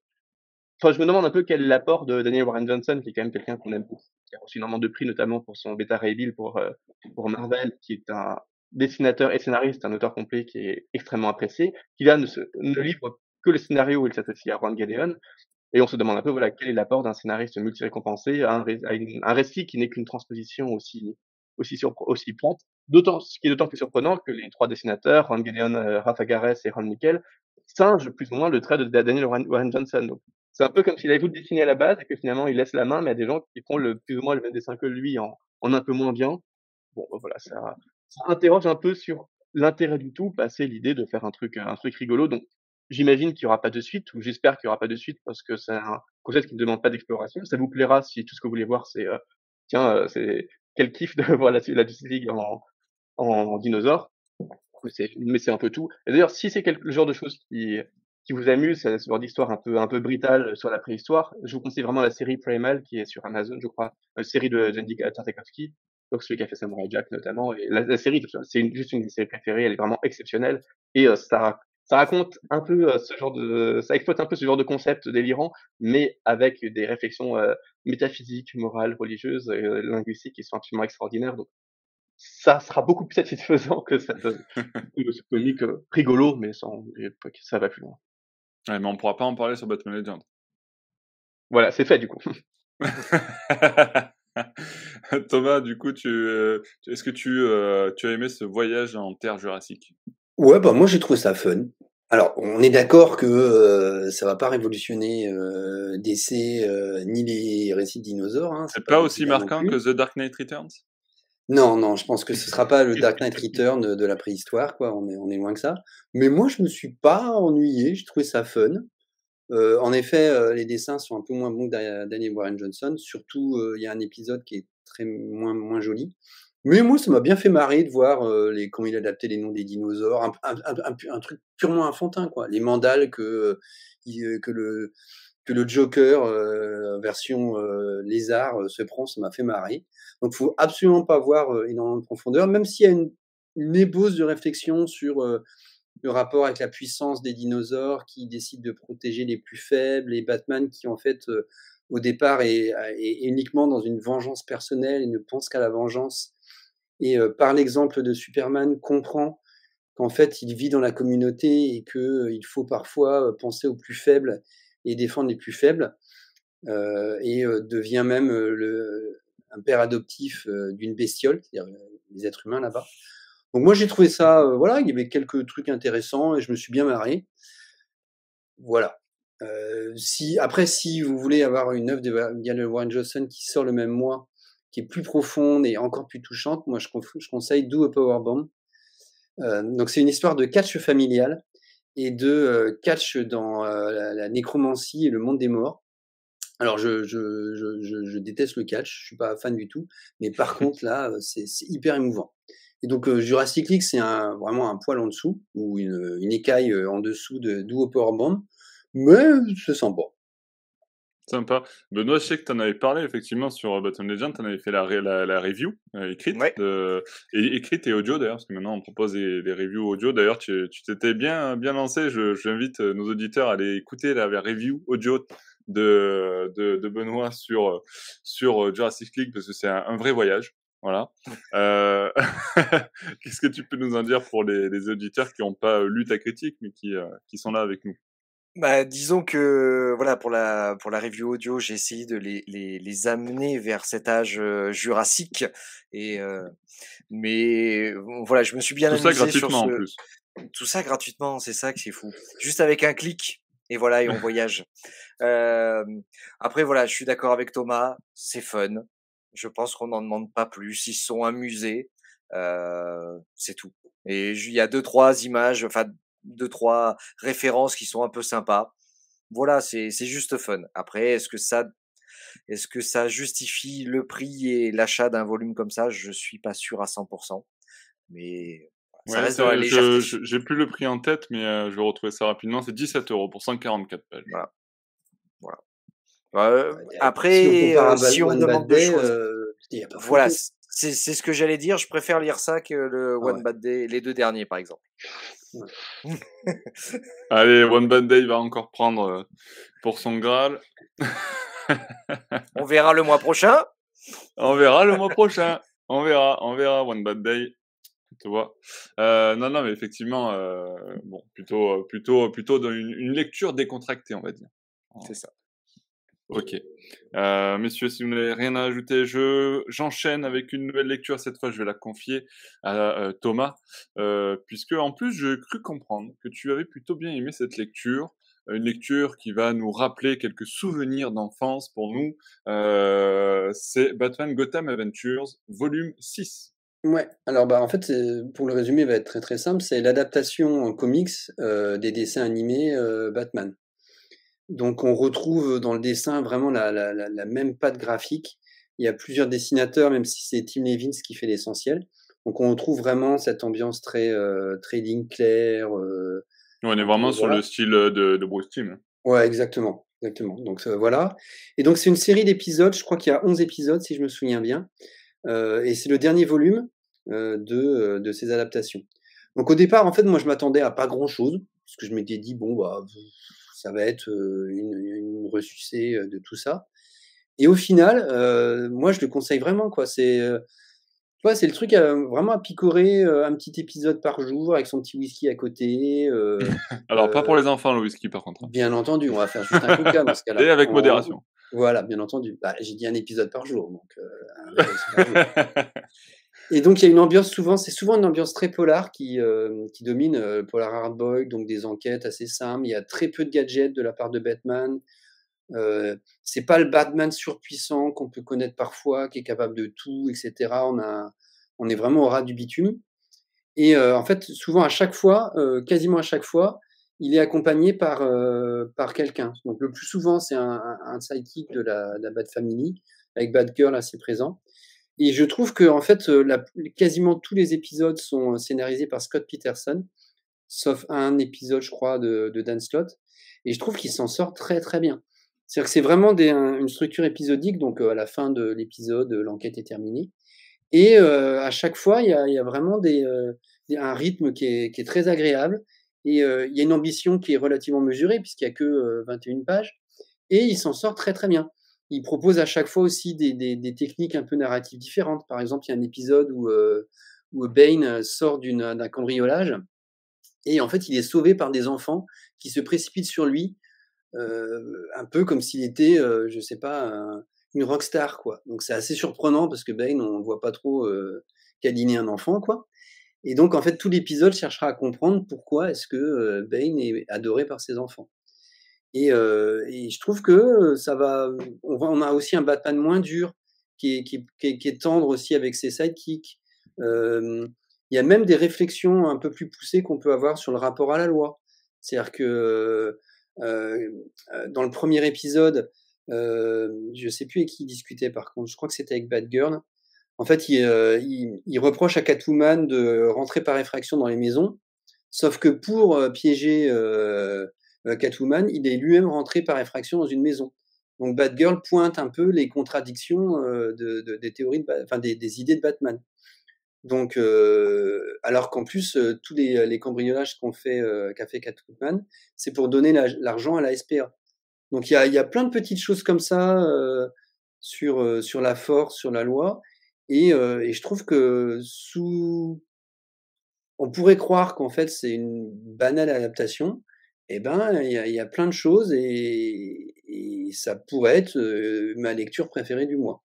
enfin, je me demande un peu quel est l'apport de Daniel Warren Johnson, qui est quand même quelqu'un qu'on aime beaucoup, qui a reçu énormément de prix, notamment pour son Beta Ray Bill pour, euh, pour Marvel, qui est un, dessinateur et scénariste, un auteur complet qui est extrêmement apprécié, qui là ne, se, ne livre que le scénario, il s'associe à Ron Gadeon, et on se demande un peu voilà quel est l'apport d'un scénariste multi-récompensé à, un, récit qui n'est qu'une transposition aussi aussi aussi plate. D'autant, ce qui est d'autant plus surprenant que les trois dessinateurs, Ron Gadeon, euh, Rafa Gares et Ron Nickel, singent plus ou moins le trait de Daniel Warren Johnson. Donc, c'est un peu comme s'il avait voulu dessiner à la base et que finalement il laisse la main, mais à des gens qui font le plus ou moins le même dessin que lui en, un peu moins bien. Bon, ben voilà, ça, interroge un peu sur l'intérêt du tout, passer l'idée de faire un truc, un truc rigolo. Donc, j'imagine qu'il n'y aura pas de suite, ou j'espère qu'il n'y aura pas de suite parce que c'est un concept qui ne demande pas d'exploration. Ça vous plaira si tout ce que vous voulez voir, c'est, euh, tiens, euh, c'est quel kiff de voir la, la Justice League en, en, dinosaure. Mais c'est un peu tout. Et d'ailleurs, si c'est le genre de choses qui, qui vous amuse, ce genre d'histoire un peu, un peu brutale sur la préhistoire, je vous conseille vraiment la série Primal qui est sur Amazon, je crois, une série de Jendy Tartakovsky, donc celui qui a fait Samurai Jack notamment. Et la, série, c'est juste une de ses préférées, elle est vraiment exceptionnelle. Et euh, ça, ça raconte un peu euh, ce genre de, ça exploite un peu ce genre de concept délirant, mais avec des réflexions euh, métaphysiques, morales, religieuses, et, linguistiques qui sont absolument extraordinaires. Donc ça sera beaucoup plus satisfaisant que cette, ce comique rigolo, mais sans, ça va plus loin. Ouais, mais on pourra pas en parler sur Batman Legend. Voilà, c'est fait du coup. Thomas, du coup, tu, euh, est-ce que tu, euh, tu as aimé ce voyage en terre jurassique? Ouais, bah moi j'ai trouvé ça fun. Alors, on est d'accord que euh, ça va pas révolutionner euh, DC ni les récits de dinosaures. Hein, c'est pas, aussi marquant que The Dark Knight Returns? Non, non, je pense que ce sera pas le Dark Knight Return de la préhistoire, quoi. On est, on est loin que ça. Mais moi, je me suis pas ennuyé. J'ai trouvé ça fun. Euh, en effet, euh, les dessins sont un peu moins bons que Daniel Warren Johnson. Surtout, euh, il y a un épisode qui est très moins, moins joli. Mais moi, ça m'a bien fait marrer de voir les, comment il adaptait les noms des dinosaures, un, truc purement enfantin, quoi. Les mandales que, que, le, que le Joker version lézard se prend, ça m'a fait marrer. Donc, faut absolument pas voir énormément de profondeur, même s'il y a une, une ébauche de réflexion sur le rapport avec la puissance des dinosaures qui décident de protéger les plus faibles et Batman qui en fait euh, au départ est, uniquement dans une vengeance personnelle et ne pense qu'à la vengeance et euh, par l'exemple de Superman comprend qu'en fait il vit dans la communauté et que euh, il faut parfois penser aux plus faibles et défendre les plus faibles et devient même le, un père adoptif d'une bestiole, c'est-à-dire les êtres humains là-bas. Donc moi j'ai trouvé ça, euh, voilà, il y avait quelques trucs intéressants et je me suis bien marré. Voilà. Euh, après si vous voulez avoir une œuvre de Warren Johnson qui sort le même mois, qui est plus profonde et encore plus touchante, moi je, je conseille Do a Powerbomb. Euh, donc c'est une histoire de catch familial et de euh, catch dans la, la, nécromancie et le monde des morts. Alors je, je, je, je, déteste le catch, je suis pas fan du tout, mais par contre là c'est hyper émouvant. Et donc euh, Jurassic League, c'est un, vraiment un poil en dessous, ou une, une écaille euh, en dessous de Duo Powerbomb, mais c'est sympa. Sympa. Benoît, je sais que tu en avais parlé effectivement sur Battle Legend, tu en avais fait la, la, la review euh, écrite, et, écrite et audio d'ailleurs, parce que maintenant on propose des, des reviews audio. D'ailleurs, tu t'étais bien, bien lancé. J'invite nos auditeurs à aller écouter la, review audio de, de, de, Benoît sur, sur Jurassic League, parce que c'est un, vrai voyage. Voilà. Euh... Qu'est-ce que tu peux nous en dire pour les, les auditeurs qui n'ont pas lu ta critique, mais qui, euh, qui sont là avec nous? Bah, disons que voilà pour la pour la review audio, j'ai essayé de les, les, les amener vers cet âge euh, jurassique et euh, mais voilà, je me suis bien tout ça gratuitement en plus. Tout ça gratuitement, c'est ça que c'est fou. Juste avec un clic et voilà et on voyage. Euh, après voilà, je suis d'accord avec Thomas, c'est fun, je pense qu'on n'en demande pas plus. Ils sont amusés, euh, c'est tout. Et il y a deux trois images, enfin deux trois références qui sont un peu sympas. Voilà, c'est c'est juste fun. Après, est-ce que ça est-ce que ça justifie le prix et l'achat d'un volume comme ça? Je suis pas sûr à 100%. Mais ça Ouais, reste la j'ai plus le prix en tête, mais heu, je vais retrouver ça rapidement. C'est 17 € pour 144 pages. Voilà. Voilà. Si on après, si on Bad demande pas voilà, c'est c'est ce que j'allais dire. Je préfère lire ça que le Ah One ouais. Bad Day, les 2 derniers, par exemple. Allez, One Bad Day va encore prendre, heu, pour son Graal. On verra le mois prochain. On verra le mois prochain. On verra, on verra One Bad Day. Tu vois? Heu, non, non, mais effectivement, heu, bon, plutôt, plutôt plutôt dans une une lecture décontractée, on va dire. C'est ça. OK. Heu, messieurs, si vous n'avez rien à ajouter, je j'enchaîne avec une nouvelle lecture. Cette fois, je vais la confier à, heu, Thomas, heu, puisque en plus, j'ai cru comprendre que tu avais plutôt bien aimé cette lecture. Une lecture qui va nous rappeler quelques souvenirs d'enfance pour nous. C'est Batman Gotham Adventures, volume 6. Ouais, alors, bah, en fait, pour le résumer, il va être très, très simple. C'est l'adaptation en comics, des dessins animés, Batman. Donc on retrouve dans le dessin vraiment la la la la même patte graphique. Il y a plusieurs dessinateurs, même si c'est Tim Levins qui fait l'essentiel. Donc on retrouve vraiment cette ambiance très, ligne claire, heu, On est vraiment sur le style, de de Bruce Timm. Ouais, exactement, exactement. Donc heu, voilà et donc c'est une série d'épisodes, je crois qu'il y a 11 épisodes si je me souviens bien, heu et c'est le dernier volume, heu, de, de ces adaptations. Donc au départ, en fait, moi je m'attendais à pas grand chose, parce que je m'étais dit: «Bon, bah, ça va être, une une ressucée, de tout ça» et au final, moi je le conseille vraiment quoi. C'est, tu vois, c'est le truc, heu, vraiment à picorer, un petit épisode par jour avec son petit whisky à côté, Alors pas pour les enfants le whisky par contre, hein. bien entendu, on va faire juste un coca dans ce Et cas-là. avec On modération. voilà, bien entendu. Bah, j'ai dit un épisode par jour, donc heu, un épisode par jour. Et donc il y a une ambiance souvent c'est souvent une ambiance très polar qui, qui domine, heu, polar hard boiled, donc des enquêtes assez simples. Il y a très peu de gadgets de la part de Batman. Heu, c'est pas le Batman surpuissant qu'on peut connaître parfois, qui est capable de tout et cetera. On est vraiment au ras du bitume et heu, en fait, souvent à chaque fois, heu, quasiment à chaque fois, il est accompagné par, par quelqu'un. Donc le plus souvent, c'est un un sidekick de la de Bat Family, avec Batgirl assez présent et je trouve qu'en fait, heu, la quasiment tous les épisodes sont scénarisés par Scott Peterson, sauf un épisode, je crois, de Dan Slott et je trouve qu'il s'en sort très, très bien. C'est-à-dire que c'est vraiment une structure épisodique, donc heu, à la fin de l'épisode, l'enquête est terminée et à chaque fois, il y a vraiment un rythme qui est qui est très agréable et il y a une ambition qui est relativement mesurée puisqu'il y a que, heu, 21 pages et il s'en sort très, très bien. Il propose à chaque fois aussi des techniques un peu narratives différentes. Par exemple, il y a un épisode où, heu, où Bane sort d'une d'un cambriolage et en fait, il est sauvé par des enfants qui se précipitent sur lui, un peu comme s'il était, heu, je sais pas, un une rockstar, quoi. Donc c'est assez surprenant parce que Bane, on le voit pas trop, câliner un enfant, quoi et donc en fait, tout l'épisode cherchera à comprendre pourquoi est-ce que, Bane est adoré par ses enfants et heu et je trouve que, ça va on a aussi un Batman moins dur qui est tendre aussi avec ses sidekicks. Hem, il y a même des réflexions un peu plus poussées qu'on peut avoir sur le rapport à la loi. C'est-à-dire que, heu heu, dans le premier épisode, heu, je sais plus avec qui il discutait par contre, je crois que c'était avec Batgirl. En fait, il, heu, il il reproche à Catwoman de rentrer par effraction dans les maisons, sauf que pour, piéger, Catwoman, il est lui-même rentré par effraction dans une maison. Donc Batgirl pointe un peu les contradictions, de des théories enfin des idées de Batman. Donc heu, alors qu'en plus, heu, tous les, cambriolages qu'ont fait, qu'a fait Catwoman, c'est pour donner l'argent à la SPA. Donc il y a y a plein de petites choses comme ça, heu, sur, sur la force, sur la loi et et je trouve que sous on pourrait croire qu'en fait c'est une banale adaptation et ben, il y a il y a plein de choses et et ça pourrait être, heu, ma lecture préférée du mois.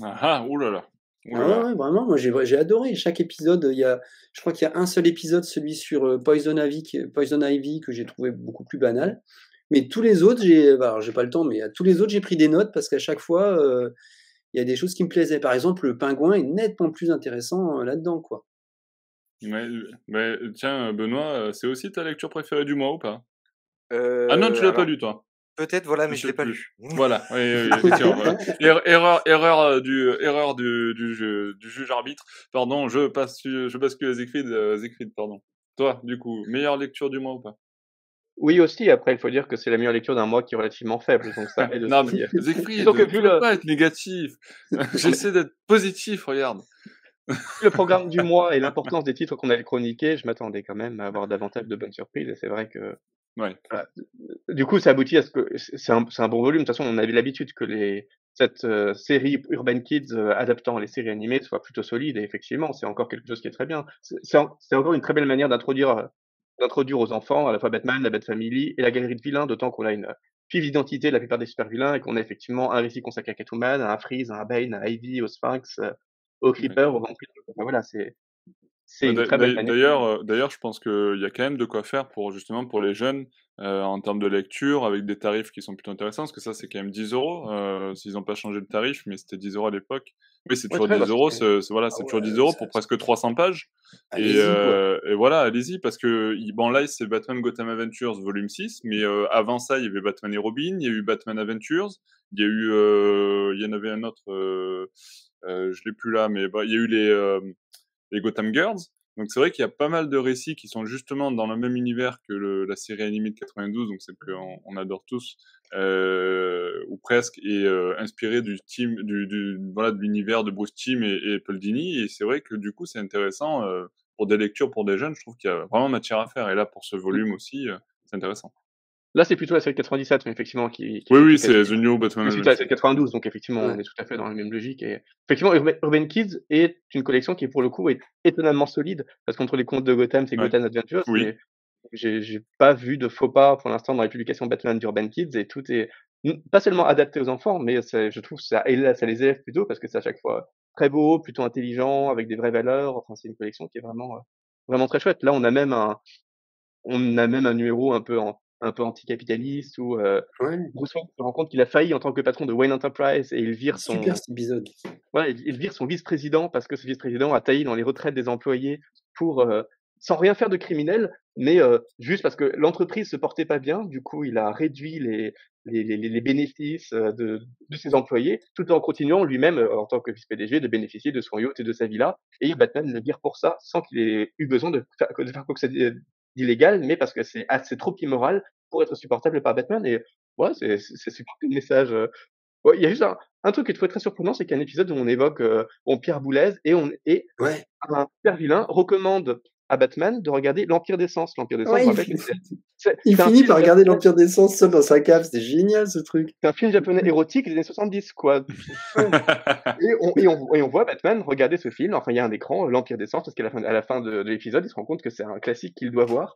Ah ah! Là! Ouh Ah ouais, ouais, vraiment, moi j'ai adoré. Chaque épisode, il y a je crois qu'il y a un seul épisode, celui sur, heu, Poison Ivy Poison Ivy que j'ai trouvé beaucoup plus banal. Mais tous les autres, j'ai bah, j'ai pas le temps, mais à tous les autres, j'ai pris des notes parce qu'à chaque fois, il y a des choses qui me plaisaient. Par exemple, le pingouin est nettement plus intéressant, là-dedans, quoi. Mais, mais tiens, Benoît, c'est aussi ta lecture préférée du mois ou pas? Euh, Ah non, tu l'as pas lu, toi. peut-être, voilà, mais Je je l'ai pas lu. Voilà, oui, oui, voilà. Er- Erreur, erreur euh, du, erreur du, du, ju- du juge arbitre. Pardon, je passe, je bascule à Siegfried, euh, Siegfried, pardon. Toi, du coup, meilleure lecture du mois ou pas? Oui aussi, après il faut dire que c'est la meilleure lecture d'un mois qui est relativement faible, donc ça aide Non, aussi. mais Siegfried, que tu peux le, pas être négatif. J'essaie d'être positif, regarde. Le programme du mois et l'importance des titres qu'on avait chroniqués, je m'attendais quand même à avoir davantage de bonnes surprises, et c'est vrai que Ouais. voilà. Du coup, ça aboutit à ce que c'est un, un bon volume. De toute façon, on avait l'habitude que les cette euh, série Urban Kids euh, adaptant les séries animées soit plutôt solide, et effectivement, c'est encore quelque chose qui est très bien. C'est c'est en- c'est encore une très belle manière d'introduire euh, d'introduire aux enfants à la fois Batman, la Bat Family et la galerie de vilains, d'autant qu'on a une vive identité de la plupart des super vilains et qu'on a effectivement un récit consacré à Catwoman, à un Freeze, à un Bane, à Ivy, au Sphinx, au Ouais. Creeper, au Vampire. Enfin, voilà, c'est c'est Ouais, une d'a- très belle d'a- manière. D'ailleurs, euh, d'ailleurs, je pense qu'il y a quand même de quoi faire pour justement pour les jeunes euh, en termes de lecture avec des tarifs qui sont plutôt intéressants parce que ça c'est quand même 10 euros euh, s'ils n'ont pas changé de tarif, mais c'était 10 euros à l'époque. Oui, c'est Ouais, toujours très 10 bah, euros, c'est- c'est c'est- voilà, Ah c'est toujours ouais, 10 euros pour presque 300 pages. Et, euh, voilà, allez-y parce que bon là c'est Batman Gotham Adventures volume 6, mais avant ça il y avait Batman et Robin, il y a eu Batman Adventures, il y a eu, il y en avait un autre, euh, je l'ai plus là, mais bah, il y a eu les euh, les Gotham Girls. Donc c'est vrai qu'il y a pas mal de récits qui sont justement dans le même univers que le, la série animée de 92, donc celle qu'on on adore tous, euh, ou presque, et euh, inspiré du team, du, du voilà de l'univers de Bruce Timm et, et Paul Dini. Et c'est vrai que du coup c'est intéressant euh, pour des lectures pour des jeunes. Je trouve qu'il y a vraiment matière à faire. Et là pour ce volume aussi, c'est intéressant. Là, c'est plutôt la série 97, mais effectivement, qui, qui Oui oui, c'est The New Batman. À la série 92, donc effectivement, Ouais. on est tout à fait dans la même logique. Et effectivement, Urban, Kids est une collection qui, pour le coup, est étonnamment solide, parce qu'entre les contes de Gotham, c'est Ouais. Gotham Adventures, Oui. mais j'ai j'ai pas vu de faux pas pour l'instant dans les publications Batman d'Urban Kids, et tout est pas seulement adapté aux enfants, mais c'est- je trouve ça, ça les élève plutôt, parce que c'est à chaque fois très beau, plutôt intelligent, avec des vraies valeurs. Enfin, c'est une collection qui est vraiment, euh, vraiment très chouette. Là, on a même un, on a même un numéro un peu en- un peu anticapitaliste où euh, Ouais, Bruce Wayne se rend compte qu'il a failli en tant que patron de Wayne Enterprise et il vire son, super cet épisode. voilà, il, il vire son vice-président parce que ce vice-président a taillé dans les retraites des employés pour euh, sans rien faire de criminel, mais euh, juste parce que l'entreprise se portait pas bien. Du coup, il a réduit les les, les, les bénéfices euh, de, de ses employés, tout en continuant lui-même en tant que vice-PDG de bénéficier de son yacht et de sa villa. Et Batman le vire pour ça, sans qu'il ait eu besoin de faire, de faire quoi que ce soit d'illégal, mais parce que c'est assez trop immoral pour être supportable par Batman. Et ouais, c'est super le message. euh. Ouais, il y a juste un, un truc qui est très, très surprenant, c'est qu'il y a un épisode où on évoque euh, bon, Pierre Boulez et on et Ouais, un super vilain recommande à Batman de regarder l'Empire des Sens. L'Empire des Sens, ouais il, rappelle c'est c'est- c'est finit film par regarder l'Empire des Sens seul dans sa cave, c'était génial ce truc. c'est un film japonais érotique des années 70, quoi. Et on, et, on, et on voit Batman regarder ce film. Enfin, il y a un écran, l'Empire des Sens, parce qu'à la fin, à la fin de, de l'épisode, il se rend compte que c'est un classique qu'il doit voir.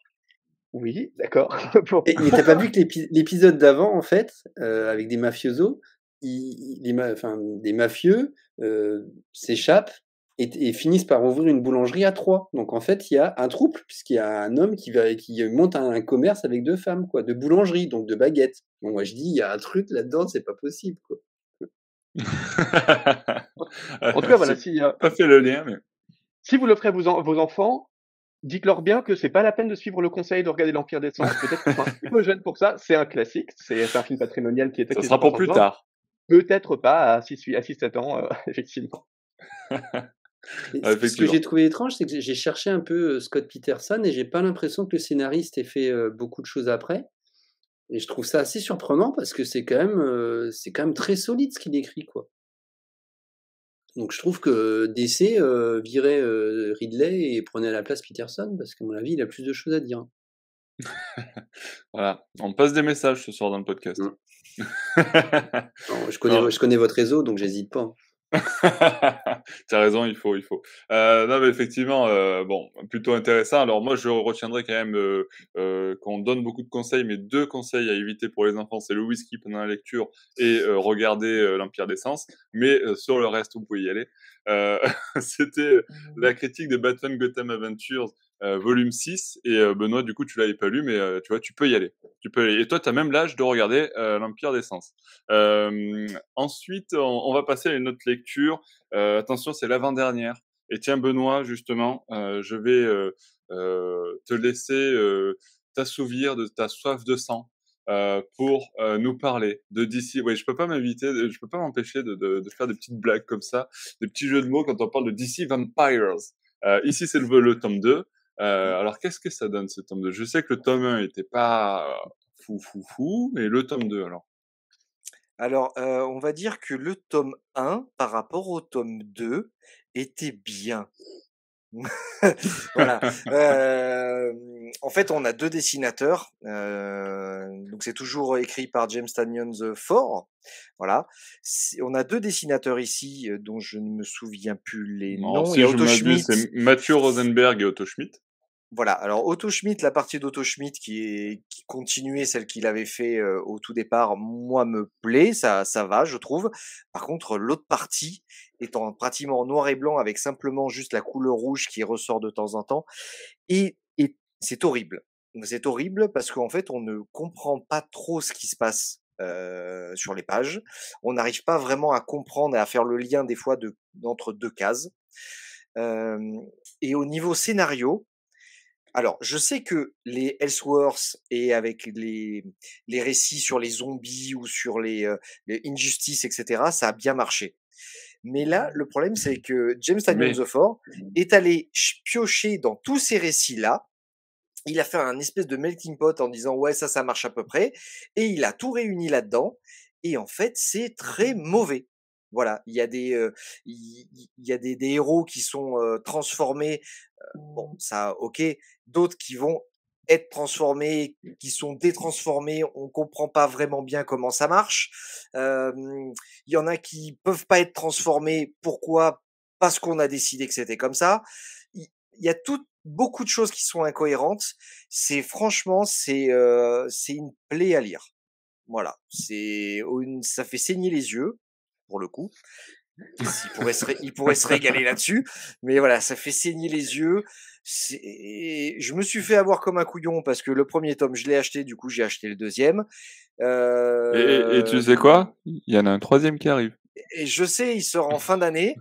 Oui, d'accord. Et, mais t'as pas vu que l'épi- l'épisode d'avant, en fait, euh, avec des mafiosos, ils- ils- les ma- enfin, des mafieux euh, s'échappent et, et finissent par ouvrir une boulangerie à trois. Donc en fait, il y a un trouble, puisqu'il y a un homme qui, va, qui monte un, un commerce avec deux femmes, quoi, de boulangerie, donc de baguettes. Donc moi je dis, il y a un truc là-dedans, c'est pas possible. Quoi. En tout cas, voilà, J'ai si, euh, pas fait le lien, mais. si vous l'offrez à vos, en- vos enfants, dites-leur bien que c'est pas la peine de suivre le conseil de regarder l'Empire des Sens. Peut-être qu'ils sont un peu jeunes pour ça. C'est un classique. C'est un film patrimonial qui est Ça sera pour plus tard. Peut-être pas à 6, à 7 ans, euh, effectivement. Ce que j'ai trouvé étrange, c'est que j'ai cherché un peu euh, Scott Peterson et j'ai pas l'impression que le scénariste ait fait euh, beaucoup de choses après. Et je trouve ça assez surprenant parce que c'est quand même, euh, c'est quand même très solide ce qu'il écrit, quoi. Donc je trouve que DC virait Ridley et prenait à la place Peterson parce qu'à mon avis, il a plus de choses à dire. Voilà, on passe des messages ce soir dans le podcast. Mm. Non, je, connais, Non. je connais votre réseau, donc j'hésite pas. T'as raison, il faut, il faut. Euh, non, mais effectivement, euh, bon, plutôt intéressant. Alors moi, je retiendrai quand même euh, qu'on donne beaucoup de conseils, mais deux conseils à éviter pour les enfants, c'est le whisky pendant la lecture et regarder l'Empire des Sens. Mais sur le reste, vous pouvez y aller. C'était la critique de Batman Gotham Adventures, euh, volume 6. Et euh, Benoît, du coup, tu l'avais pas lu, mais euh, tu vois, tu peux y aller. Tu peux y aller. Et toi, tu as même l'âge de regarder euh, l'Empire des Sens. Euh, ensuite, on, on va passer à une autre lecture. Euh, attention, c'est l'avant-dernière. Et tiens, Benoît, justement, je vais te laisser t'assouvir de ta soif de sang pour nous parler de DC. Oui, je peux pas m'inviter, je peux pas m'empêcher de, de, de, faire des petites blagues comme ça, des petits jeux de mots quand on parle de DC Vampires. ici, c'est le, le tome 2. Alors, qu'est-ce que ça donne ce tome 2 Je sais que le tome 1 était pas fou, fou, fou, mais le tome 2, alors? Alors, on va dire que le tome 1, par rapport au tome 2, était bien. voilà. en fait, on a deux dessinateurs. donc, c'est toujours écrit par James Tannions Fort. Voilà. On a deux dessinateurs ici dont je ne me souviens plus les noms. Si c'est Mathieu Rosenberg et Otto Schmidt. Voilà. Alors Otto Schmidt, la partie d'Otto Schmidt qui est qui continuait celle qu'il avait fait au tout départ, moi me plaît, ça ça va, je trouve. Par contre, l'autre partie étant pratiquement noir et blanc avec simplement juste la couleur rouge qui ressort de temps en temps, et, et c'est horrible. C'est horrible parce qu'en fait, on ne comprend pas trop ce qui se passe euh, sur les pages. On n'arrive pas vraiment à comprendre et à faire le lien des fois de, entre deux cases. Euh, et au niveau scénario, alors, je sais que les Elseworlds et avec les, les récits sur les zombies ou sur les, euh, les Injustice, etc., ça a bien marché. Mais là, le problème, c'est que James Tynion the Four est allé piocher dans tous ces récits-là. Il a fait un espèce de melting pot en disant ouais ça ça marche à peu près et il a tout réuni là-dedans et en fait c'est très mauvais. Voilà, il y a des, euh, il, y a des, des héros qui sont euh, transformés bon, ça, ok. D'autres qui vont être transformés, qui sont détransformés, on comprend pas vraiment bien comment ça marche. Il y en a qui peuvent pas être transformés. Pourquoi? Parce qu'on a décidé que c'était comme ça. Il y, a tout, beaucoup de choses qui sont incohérentes. C'est franchement, c'est c'est une plaie à lire. Voilà, c'est ça fait saigner les yeux pour le coup. Il pourrait, se, il pourrait se régaler là-dessus. Mais voilà, ça fait saigner les yeux. Je me suis fait avoir comme un couillon parce que le premier tome, je l'ai acheté, du coup, j'ai acheté le deuxième. Et, tu sais quoi? Il y en a un troisième qui arrive. Et je sais, il sort en fin d'année.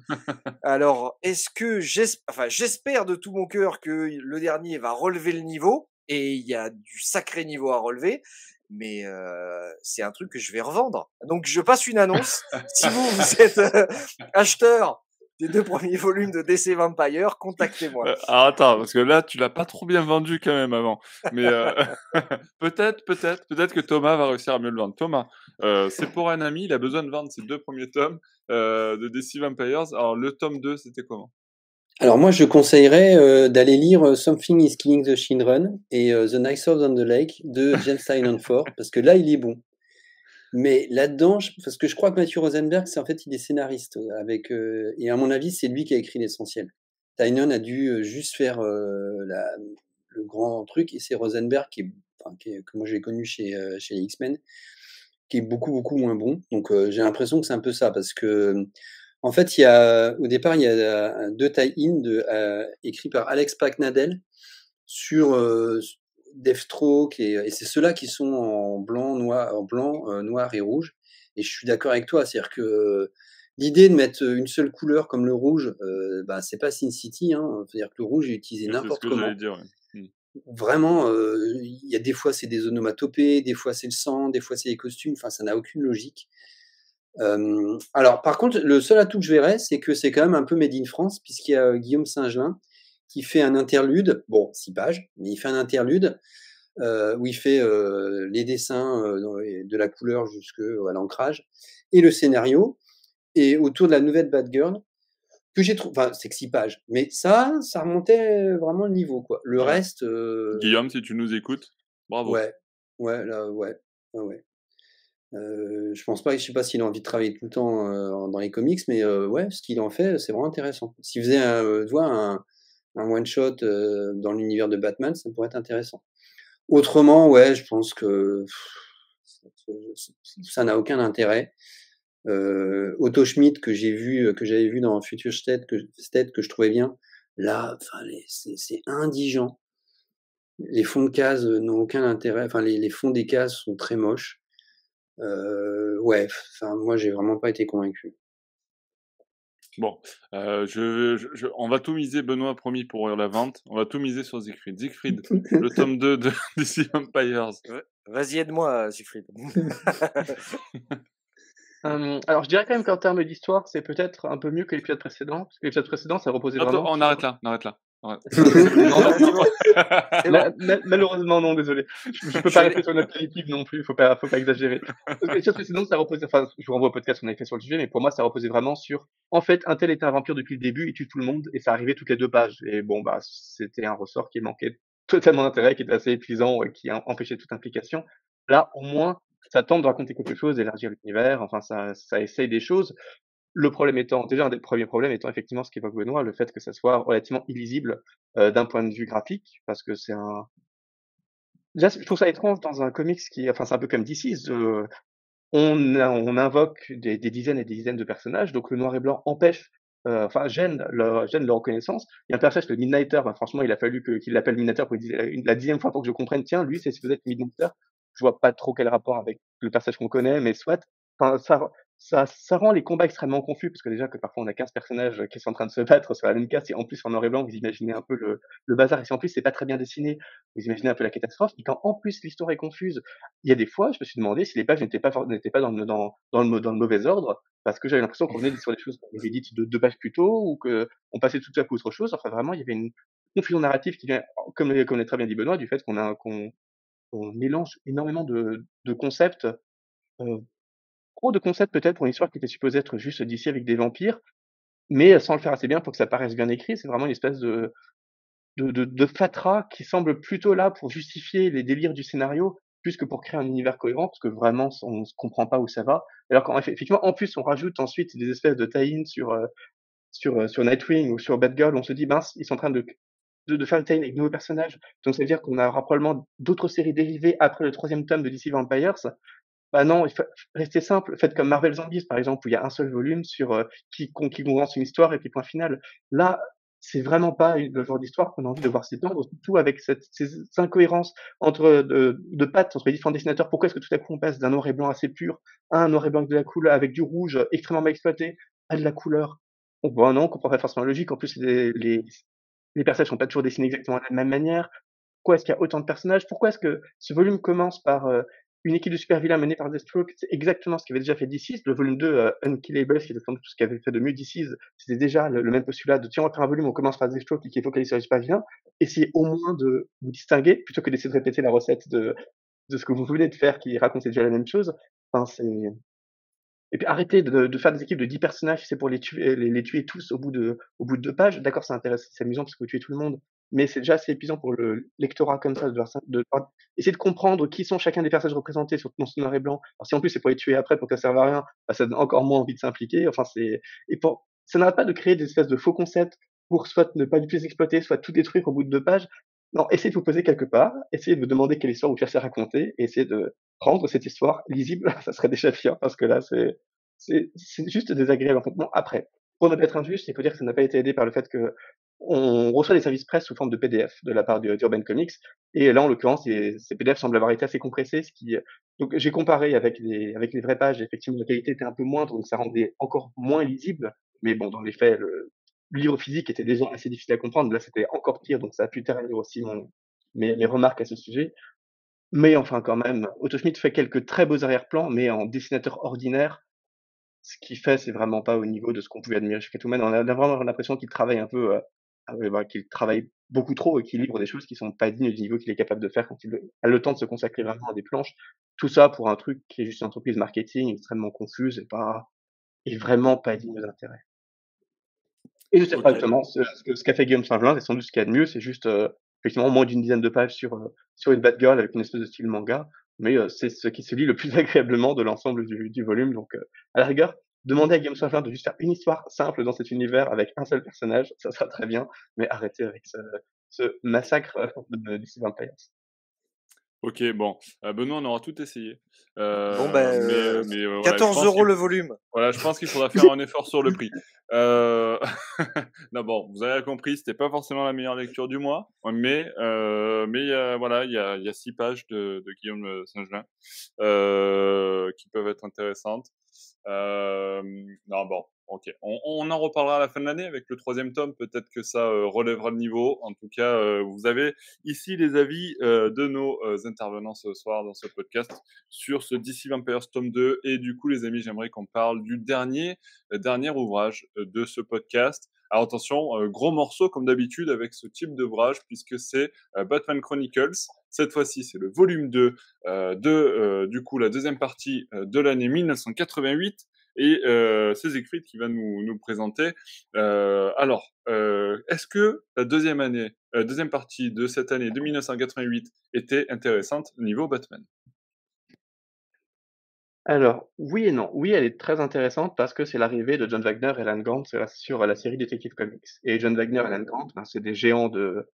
Alors, est-ce que j'espère, enfin, j'espère de tout mon cœur que le dernier va relever le niveau et il y a du sacré niveau à relever mais c'est un truc que je vais revendre. Donc je passe une annonce. si vous, vous êtes acheteur des deux premiers volumes de DC Vampire, contactez-moi. alors attends, parce que là, tu l'as pas trop bien vendu quand même avant. Mais peut-être, peut-être, peut-être que Thomas va réussir à mieux le vendre. Thomas, c'est pour un ami, il a besoin de vendre ses deux premiers tomes de DC Vampires. Alors le tome 2, c'était comment? Alors moi, je conseillerais euh, d'aller lire euh, Something is Killing the Children et euh, The Nice of on the Lake de James Tynion Ford, parce que là, il est bon. Mais là-dedans, parce que je crois que Matthew Rosenberg, c'est en fait, il est scénariste avec et à mon avis, c'est lui qui a écrit l'essentiel. Tynion a dû juste faire la, le grand truc et c'est Rosenberg qui est, enfin, qui est, que moi j'ai connu chez chez X-Men, qui est beaucoup beaucoup moins bon. Donc j'ai l'impression que c'est un peu ça parce que en fait, il y a, au départ, il y a euh, deux tie-in euh, écrits par Alex Packnadel sur euh, Deathstroke et, et c'est ceux-là qui sont en blanc, noir, en blanc, euh, noir et rouge. Et je suis d'accord avec toi, c'est-à-dire que l'idée de mettre une seule couleur comme le rouge, bah, c'est pas Sin City. Hein. C'est-à-dire que le rouge est utilisé n'importe comment. Dire, mmh. Vraiment, il y a des fois c'est des onomatopées, des fois c'est le sang, des fois c'est les costumes. Enfin, ça n'a aucune logique. Euh, alors, par contre, le seul atout que je verrais, c'est que c'est quand même un peu Made in France, puisqu'il y a euh, Guillaume Saint-Gelin qui fait un interlude, bon, six pages, mais il fait un interlude euh, où il fait euh, les dessins de la couleur jusqu'à l'ancrage et le scénario, et autour de la nouvelle Bad Girl, que j'ai trouvé, enfin, c'est que six pages, mais ça, ça remontait vraiment le niveau, quoi. Le reste. Guillaume, si tu nous écoutes, bravo. Ouais, ouais, là, ouais, ouais. Euh, je pense pas, je sais pas s'il a envie de travailler tout le temps euh, dans les comics, mais euh, ouais, ce qu'il en fait, c'est vraiment intéressant. S'il faisait un, euh, un, one shot dans l'univers de Batman, ça pourrait être intéressant. Autrement, ouais, je pense que ça n'a aucun intérêt. Otto Schmidt que j'ai vu, que j'avais vu dans Future State, que, State, que je trouvais bien, là, c'est indigent. Les fonds de cases n'ont aucun intérêt. Enfin, les fonds des cases sont très moches. Euh, ouais, enfin, moi, j'ai vraiment pas été convaincu. Bon, euh, je, je, on va tout miser, Benoît promis pour la vente. On va tout miser sur Siegfried. Siegfried, le tome 2 de DC Empires. Vas-y, aide-moi, Siegfried. Hum, alors, je dirais quand même qu'en termes d'histoire, c'est peut-être un peu mieux que l'épisode précédent. Parce que l'épisode précédent, ça reposait Attends, vraiment. on arrête là, on arrête là. Ouais. Malheureusement, non, désolé. Je, je peux pas rester sur notre politique non plus, faut pas, faut pas exagérer. Parce que précédent, ça reposait, enfin, je vous renvoie au podcast qu'on avait fait sur le sujet, mais pour moi, ça reposait vraiment sur, en fait, un tel était un vampire depuis le début, il tue tout le monde, et ça arrivait toutes les deux pages. Et bon, bah, c'était un ressort qui manquait totalement d'intérêt, qui était assez épuisant, et qui em- empêchait toute implication. Là, au moins, ça tente de raconter quelque chose, d'élargir l'univers, enfin, ça, ça essaye des choses. Le problème étant, déjà, un des premiers problèmes étant effectivement ce qu'évoque Benoît, le fait que ça soit relativement illisible euh, d'un point de vue graphique, parce que c'est un... Déjà, je trouve ça étrange dans un comics qui, enfin, c'est un peu comme DC's, euh, on, on invoque des, des dizaines et des dizaines de personnages, donc le noir et blanc empêche, euh, enfin, gêne leur, gêne leur reconnaissance. Il y a un personnage, le Midnighter, ben, franchement, il a fallu qu'il l'appelle Midnighter pour dire la, dixième fois pour que je comprenne, tiens, lui, c'est vous êtes Midnighter. Je vois pas trop quel rapport avec le personnage qu'on connaît, mais soit, enfin, ça, ça, ça rend les combats extrêmement confus, parce que déjà que parfois on a 15 personnages qui sont en train de se battre sur la même case, et en plus en noir et blanc, vous imaginez un peu le, le bazar, et si en plus c'est pas très bien dessiné, vous imaginez un peu la catastrophe, et quand en plus l'histoire est confuse, il y a des fois, je me suis demandé si les pages n'étaient pas, n'étaient pas dans dans, dans, le, dans le mauvais ordre, parce que j'avais l'impression qu'on venait sur des choses qu'on avait dites de deux pages plus tôt, ou que on passait tout à coup autre chose, enfin vraiment, il y avait une confusion narrative qui vient, comme, comme l'a très bien dit Benoît, du fait qu'on a, qu'on, on mélange énormément de, de concepts, euh, trop de concepts peut-être pour une histoire qui était supposée être juste d'ici avec des vampires, mais sans le faire assez bien pour que ça paraisse bien écrit. C'est vraiment une espèce de, de, de, de fatras qui semble plutôt là pour justifier les délires du scénario, plus que pour créer un univers cohérent, parce que vraiment on ne comprend pas où ça va. Alors qu'effectivement, en plus, on rajoute ensuite des espèces de tie-in sur, euh, sur, euh, sur Nightwing ou sur Batgirl, on se dit, mince, ils sont en train de, de, de faire le tie-in avec de nouveaux personnages. Donc ça veut dire qu'on aura probablement d'autres séries dérivées après le troisième tome de DC Vampires. Bah non, il faut rester simple. Faites comme Marvel Zombies, par exemple, où il y a un seul volume sur euh, qui, qui condense une histoire et puis point final. Là, c'est vraiment pas le genre d'histoire qu'on a envie de voir s'étendre, surtout avec cette, ces incohérences entre de, de pattes entre les différents dessinateurs. Pourquoi est-ce que tout à coup on passe d'un noir et blanc assez pur à un noir et blanc de la couleur, avec du rouge extrêmement mal exploité, à de la couleur? Bon, bah non, on comprend pas forcément la logique. En plus, les, les, les sont pas toujours dessinés exactement de la même manière. Pourquoi est-ce qu'il y a autant de personnages? Pourquoi est-ce que ce volume commence par euh, une équipe de super vilains menée par Deathstroke C'est exactement ce qu'avait déjà fait DC's. Le volume 2, euh, Unkillables, qui était sans doute ce qu'avait fait de mieux DC's, c'était déjà le, même postulat de tiens, on va faire un volume, on commence par Deathstroke qui est focalisé sur les super vilains. Essayez au moins de vous distinguer plutôt que d'essayer de répéter la recette de, de ce que vous venez de faire qui racontait déjà la même chose. Enfin, c'est et puis arrêtez de, de faire des équipes de 10 personnages, c'est pour les tuer, les tuer tous au bout de, au bout de deux pages. D'accord, c'est intéressant, c'est amusant parce que vous tuez tout le monde, mais c'est déjà assez épuisant pour le lectorat comme ça de, de, devoir essayer de comprendre qui sont chacun des personnages représentés sur ce noir et blanc. Alors si en plus c'est pour les tuer après pour que ça serve à rien, bah, ça donne encore moins envie de s'impliquer. Enfin c'est et pour ça n'arrête pas de créer des espèces de faux concepts pour soit ne pas du tout les exploiter, soit tout détruire au bout de deux pages. Non, essayez de vous poser quelque part, essayez de vous demander quelle histoire vous cherchez à raconter, et essayez de rendre cette histoire lisible. Ça serait déjà fier parce que là c'est c'est c'est juste désagréable en fait. Bon, après, pour ne pas être injuste, il faut dire que ça n'a pas été aidé par le fait que on reçoit des services presse sous forme de PDF de la part du- d'Urban Comics, et là en l'occurrence, ces, PDF semblent avoir été assez compressés, ce qui donc j'ai comparé avec les avec les vraies pages, effectivement la qualité était un peu moindre, donc ça rendait encore moins lisible, mais bon dans les faits le, livre physique était déjà assez difficile à comprendre, là c'était encore pire, donc ça a pu ternir aussi mon, mes, mes remarques à ce sujet. Mais enfin quand même, Otto Schmidt fait quelques très beaux arrière-plans, mais en dessinateur ordinaire, ce qu'il fait, c'est vraiment pas au niveau de ce qu'on pouvait admirer chez Catwoman. On a vraiment l'impression qu'il travaille un peu, ah bah, qu'il travaille beaucoup trop et qu'il livre des choses qui sont pas dignes du niveau qu'il est capable de faire quand il a le temps de se consacrer vraiment à des planches. Tout ça pour un truc qui est juste une entreprise marketing extrêmement confuse et pas et vraiment pas digne d'intérêt. Et je sais pas Ok. exactement ce ce qu'a fait Guillaume Saint-Gelin, c'est sans doute ce qu'il y a de mieux, c'est juste, heu, effectivement moins d'une dizaine de pages sur, heu, sur une Batgirl avec une espèce de style manga, mais heu, c'est ce qui se lit le plus agréablement de l'ensemble du du volume donc heu, à la rigueur, demandez à Guillaume Saint-Gelin de juste faire une histoire simple dans cet univers avec un seul personnage, ça sera très bien, mais arrêtez avec ce ce massacre, heu, de DC Vampires. Ok, bon. Euh, Benoît, on aura tout essayé. Euh, Bon, ben, mais, euh, mais, euh, voilà, je 14 pense euros le volume. Voilà, je pense qu'il faudra faire un effort sur le prix. Euh... non, bon, vous avez compris, c'était pas forcément la meilleure lecture du mois, mais euh, mais euh, voilà, il y a, y a six pages de, de Guillaume Saint-Gelin euh, qui peuvent être intéressantes. Euh, non, bon, Ok, on, en reparlera à la fin de l'année avec le troisième tome. Peut-être que ça euh, relèvera le niveau. En tout cas, euh, vous avez ici les avis euh, de nos intervenants ce soir dans ce podcast sur ce DC Vampires tome 2. Et du coup, les amis, j'aimerais qu'on parle du dernier, dernier ouvrage de ce podcast. Alors attention, gros morceau comme d'habitude avec ce type d'ouvrage puisque c'est Batman Chronicles. Cette fois-ci, c'est le volume 2 de du coup la deuxième partie de l'année 1988 et euh, écrits qui va nous, nous présenter. Euh, alors, euh, est-ce que la deuxième année, euh, deuxième partie de cette année de 1988 était intéressante au niveau Batman? Alors, oui et non. Oui, elle est très intéressante parce que c'est l'arrivée de John Wagner et Alan Grant sur la série Detective Comics. Et John Wagner et Alan Grant, ben, c'est des géants de,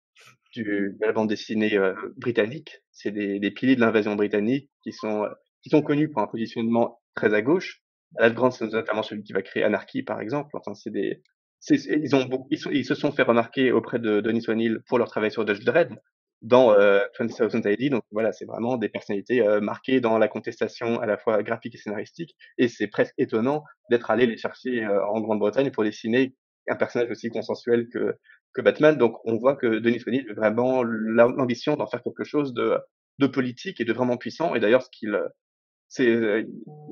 du, de la bande dessinée euh, britannique. C'est des, des piliers de l'invasion britannique qui sont, qui sont connus pour un positionnement très à gauche, Alan Grant, c'est notamment celui qui va créer Anarchy, par exemple. Enfin, c'est des, ils ont, ils, se sont fait remarquer auprès de Denis O'Neill pour leur travail sur Judge Dredd dans euh, 20,000 ID. Donc voilà, c'est vraiment des personnalités euh, marquées dans la contestation à la fois graphique et scénaristique. Et c'est presque étonnant d'être allé les chercher euh, en Grande-Bretagne pour dessiner un personnage aussi consensuel que, que Batman. Donc on voit que Denis O'Neill a vraiment l'ambition d'en faire quelque chose de, de politique et de vraiment puissant. Et d'ailleurs, ce qu'il c'est euh,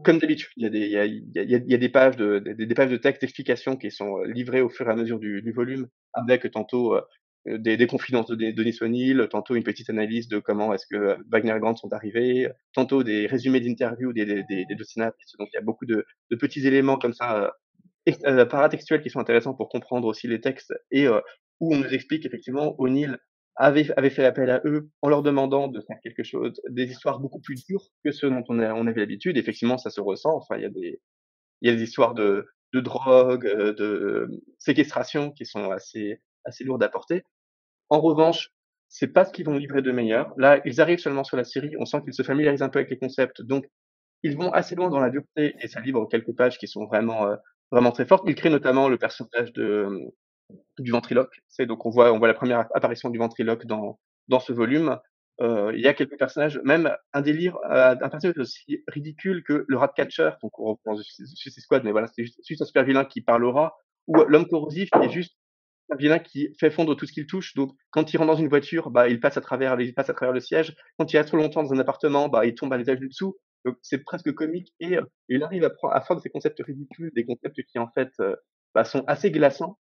comme d'habitude, il y a des, il y a, y a, y a des pages de, des, des, pages de texte d'explication qui sont euh, livrées au fur et à mesure du, du volume, avec tantôt euh, des, des confidences de Denis O'Neill, tantôt une petite analyse de comment est-ce que Wagner et Grant sont arrivés, tantôt des résumés d'interviews des, des, des, deux scénaristes. Donc il y a beaucoup de, de petits éléments comme ça, euh, paratextuels qui sont intéressants pour comprendre aussi les textes et où on nous explique effectivement O'Neill avait, avait fait appel à eux en leur demandant de faire quelque chose, des histoires beaucoup plus dures que ceux dont on, a, on avait l'habitude. Effectivement, ça se ressent. Enfin, il y a des, il y a des histoires de, de drogue, euh, de séquestration qui sont assez, assez lourdes à porter. En revanche, c'est pas ce qu'ils vont livrer de meilleur. Là, ils arrivent seulement sur la série. On sent qu'ils se familiarisent un peu avec les concepts. Donc, ils vont assez loin dans la dureté et ça livre quelques pages qui sont vraiment, euh, vraiment très fortes. Ils créent notamment le personnage de, du ventriloque. C'est donc on voit on voit la première apparition du ventriloque dans dans ce volume. Euh, il y a quelques personnages, même un délire, euh, un personnage aussi ridicule que le Ratcatcher, donc on reprend Suicide Squad, mais voilà, c'est juste, juste, un super vilain qui parlera, ou l'homme corrosif qui est juste un vilain qui fait fondre tout ce qu'il touche. Donc, quand il rentre dans une voiture, bah, il passe à travers, il passe à travers le siège. Quand il reste trop longtemps dans un appartement, bah, il tombe à l'étage du dessous. Donc, c'est presque comique et euh, il arrive à, prendre, à faire de ces concepts ridicules, des concepts qui en fait euh, bah, sont assez glaçants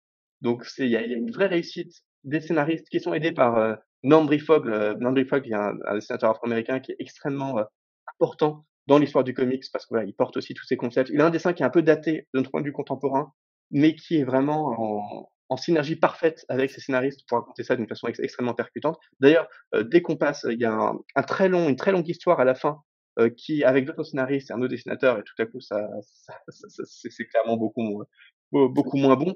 donc il y a, y a, une vraie réussite des scénaristes qui sont aidés par euh, Norm Breyfogle. Euh, Norm Breyfogle, qui est un, un dessinateur afro-américain qui est extrêmement euh, important dans l'histoire du comics parce qu'il voilà, il porte aussi tous ces concepts. Il a un dessin qui est un peu daté notre point de vue contemporain, mais qui est vraiment en, en synergie parfaite avec ses scénaristes pour raconter ça d'une façon ex extrêmement percutante. D'ailleurs, euh, dès qu'on passe, il y a un, un, très long, une très longue histoire à la fin euh, qui, avec d'autres scénaristes et un autre dessinateur, et tout à coup, ça, ça, ça c'est clairement beaucoup, beaucoup moins bon.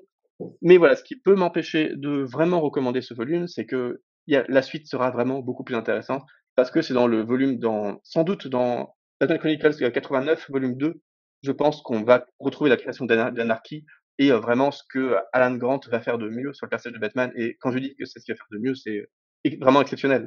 Mais voilà, ce qui peut m'empêcher de vraiment recommander ce volume, c'est que la suite sera vraiment beaucoup plus intéressante parce que c'est dans le volume, dans, sans doute dans Batman Chronicles 89, volume 2, je pense qu'on va retrouver la création d'anarchie et euh, vraiment ce que Alan Grant va faire de mieux sur le personnage de Batman. Et quand je dis que c'est ce qu'il va faire de mieux, c'est vraiment exceptionnel.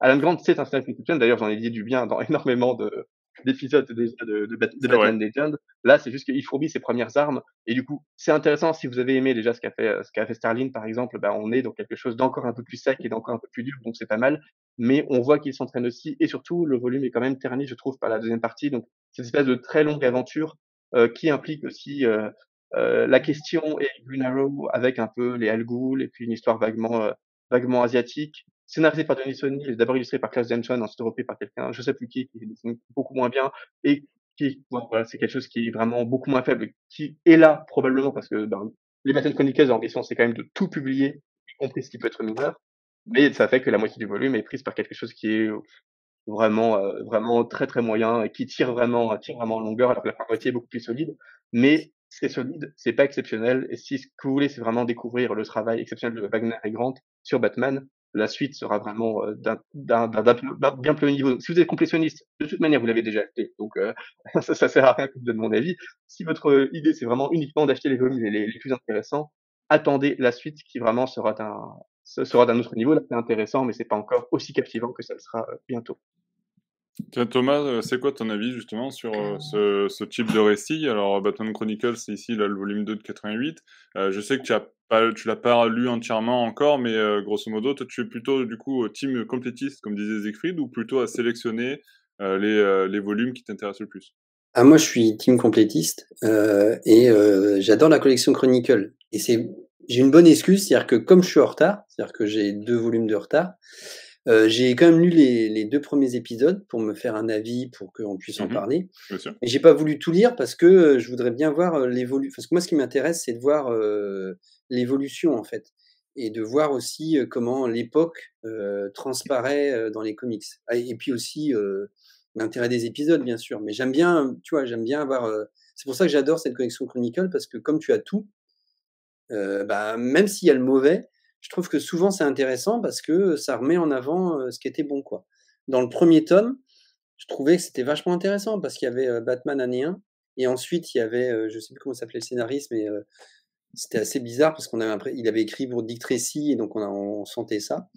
Alan Grant, c'est un personnage exceptionnel. D'ailleurs, j'en ai dit du bien dans énormément de, d'épisodes de, de, de, de Batman Legend. Là, c'est juste qu'il fourbit ses premières armes. Et du coup, c'est intéressant si vous avez aimé déjà ce qu'a fait, ce qu'a fait Starling, par exemple, bah, on est dans quelque chose d'encore un peu plus sec et d'encore un peu plus dur, donc c'est pas mal. Mais on voit qu'il s'entraîne aussi. Et surtout, le volume est quand même terni, je trouve, par la deuxième partie. Donc, c'est une espèce de très longue aventure, euh, qui implique aussi, euh, euh, la question et Green Arrow avec un peu les Al Ghul et puis une histoire vaguement, euh, vaguement asiatique scénarisé par Denis O'Neill, d'abord illustré par Klaus Denson, ensuite repris par quelqu'un, je sais plus qui, qui dessine beaucoup moins bien, et qui, voilà, c'est quelque chose qui est vraiment beaucoup moins faible, qui est là, probablement, parce que ben, les Batman Chronicles, leur ambition, c'est quand même de tout publier, y compris ce qui peut être mineur, mais ça fait que la moitié du volume est prise par quelque chose qui est vraiment, euh, vraiment très très moyen, et qui tire vraiment, tire vraiment en longueur, alors que la moitié est beaucoup plus solide, mais c'est solide, c'est pas exceptionnel, et si ce que vous voulez, c'est vraiment découvrir le travail exceptionnel de Wagner et Grant sur Batman, la suite sera vraiment euh, d'un bien plus haut niveau. Si vous êtes complétionniste, de toute manière, vous l'avez déjà acheté, donc euh, ça, ça sert à rien que je donne mon avis. Si votre idée, c'est vraiment uniquement d'acheter les volumes les, les, plus intéressants, attendez la suite qui vraiment sera d'un sera d'un autre niveau. Là, c'est intéressant, mais c'est pas encore aussi captivant que ça le sera euh, bientôt. Tiens, Thomas, euh, c'est quoi ton avis justement sur euh, ce, type de récit? Alors, Batman Chronicles, c'est ici le volume 2 de 88. Euh, je sais que tu as l'as pas lu entièrement encore, mais euh, grosso modo, toi, tu es plutôt du coup team complétiste, comme disait Siegfried, ou plutôt à sélectionner les, les volumes qui t'intéressent le plus? Ah, moi, je suis team complétiste et j'adore la collection Chronicle. Et c'est, j'ai une bonne excuse, c'est-à-dire que comme je suis en retard, c'est-à-dire que j'ai deux volumes de retard, euh, j'ai quand même lu les, les, deux premiers épisodes pour me faire un avis, pour qu'on puisse en mmh parler. Mais j'ai pas voulu tout lire parce que euh, je voudrais bien voir euh, l'évolution. Parce que moi, ce qui m'intéresse, c'est de voir euh, l'évolution en fait, et de voir aussi comment l'époque euh, transparaît dans les comics. Ah, et puis aussi l'intérêt des épisodes, bien sûr. Mais j'aime bien, tu vois, j'aime bien avoir. c'est pour ça que j'adore cette collection Chronicle parce que comme tu as tout, bah, même s'il y a le mauvais, je trouve que souvent c'est intéressant parce que ça remet en avant ce qui était bon. quoi. Dans le premier tome, je trouvais que c'était vachement intéressant parce qu'il y avait Batman année 1 et ensuite il y avait, je sais plus comment s'appelait le scénariste, mais c'était assez bizarre parce qu'on avait écrit pour Dick Tracy et donc on, on sentait ça.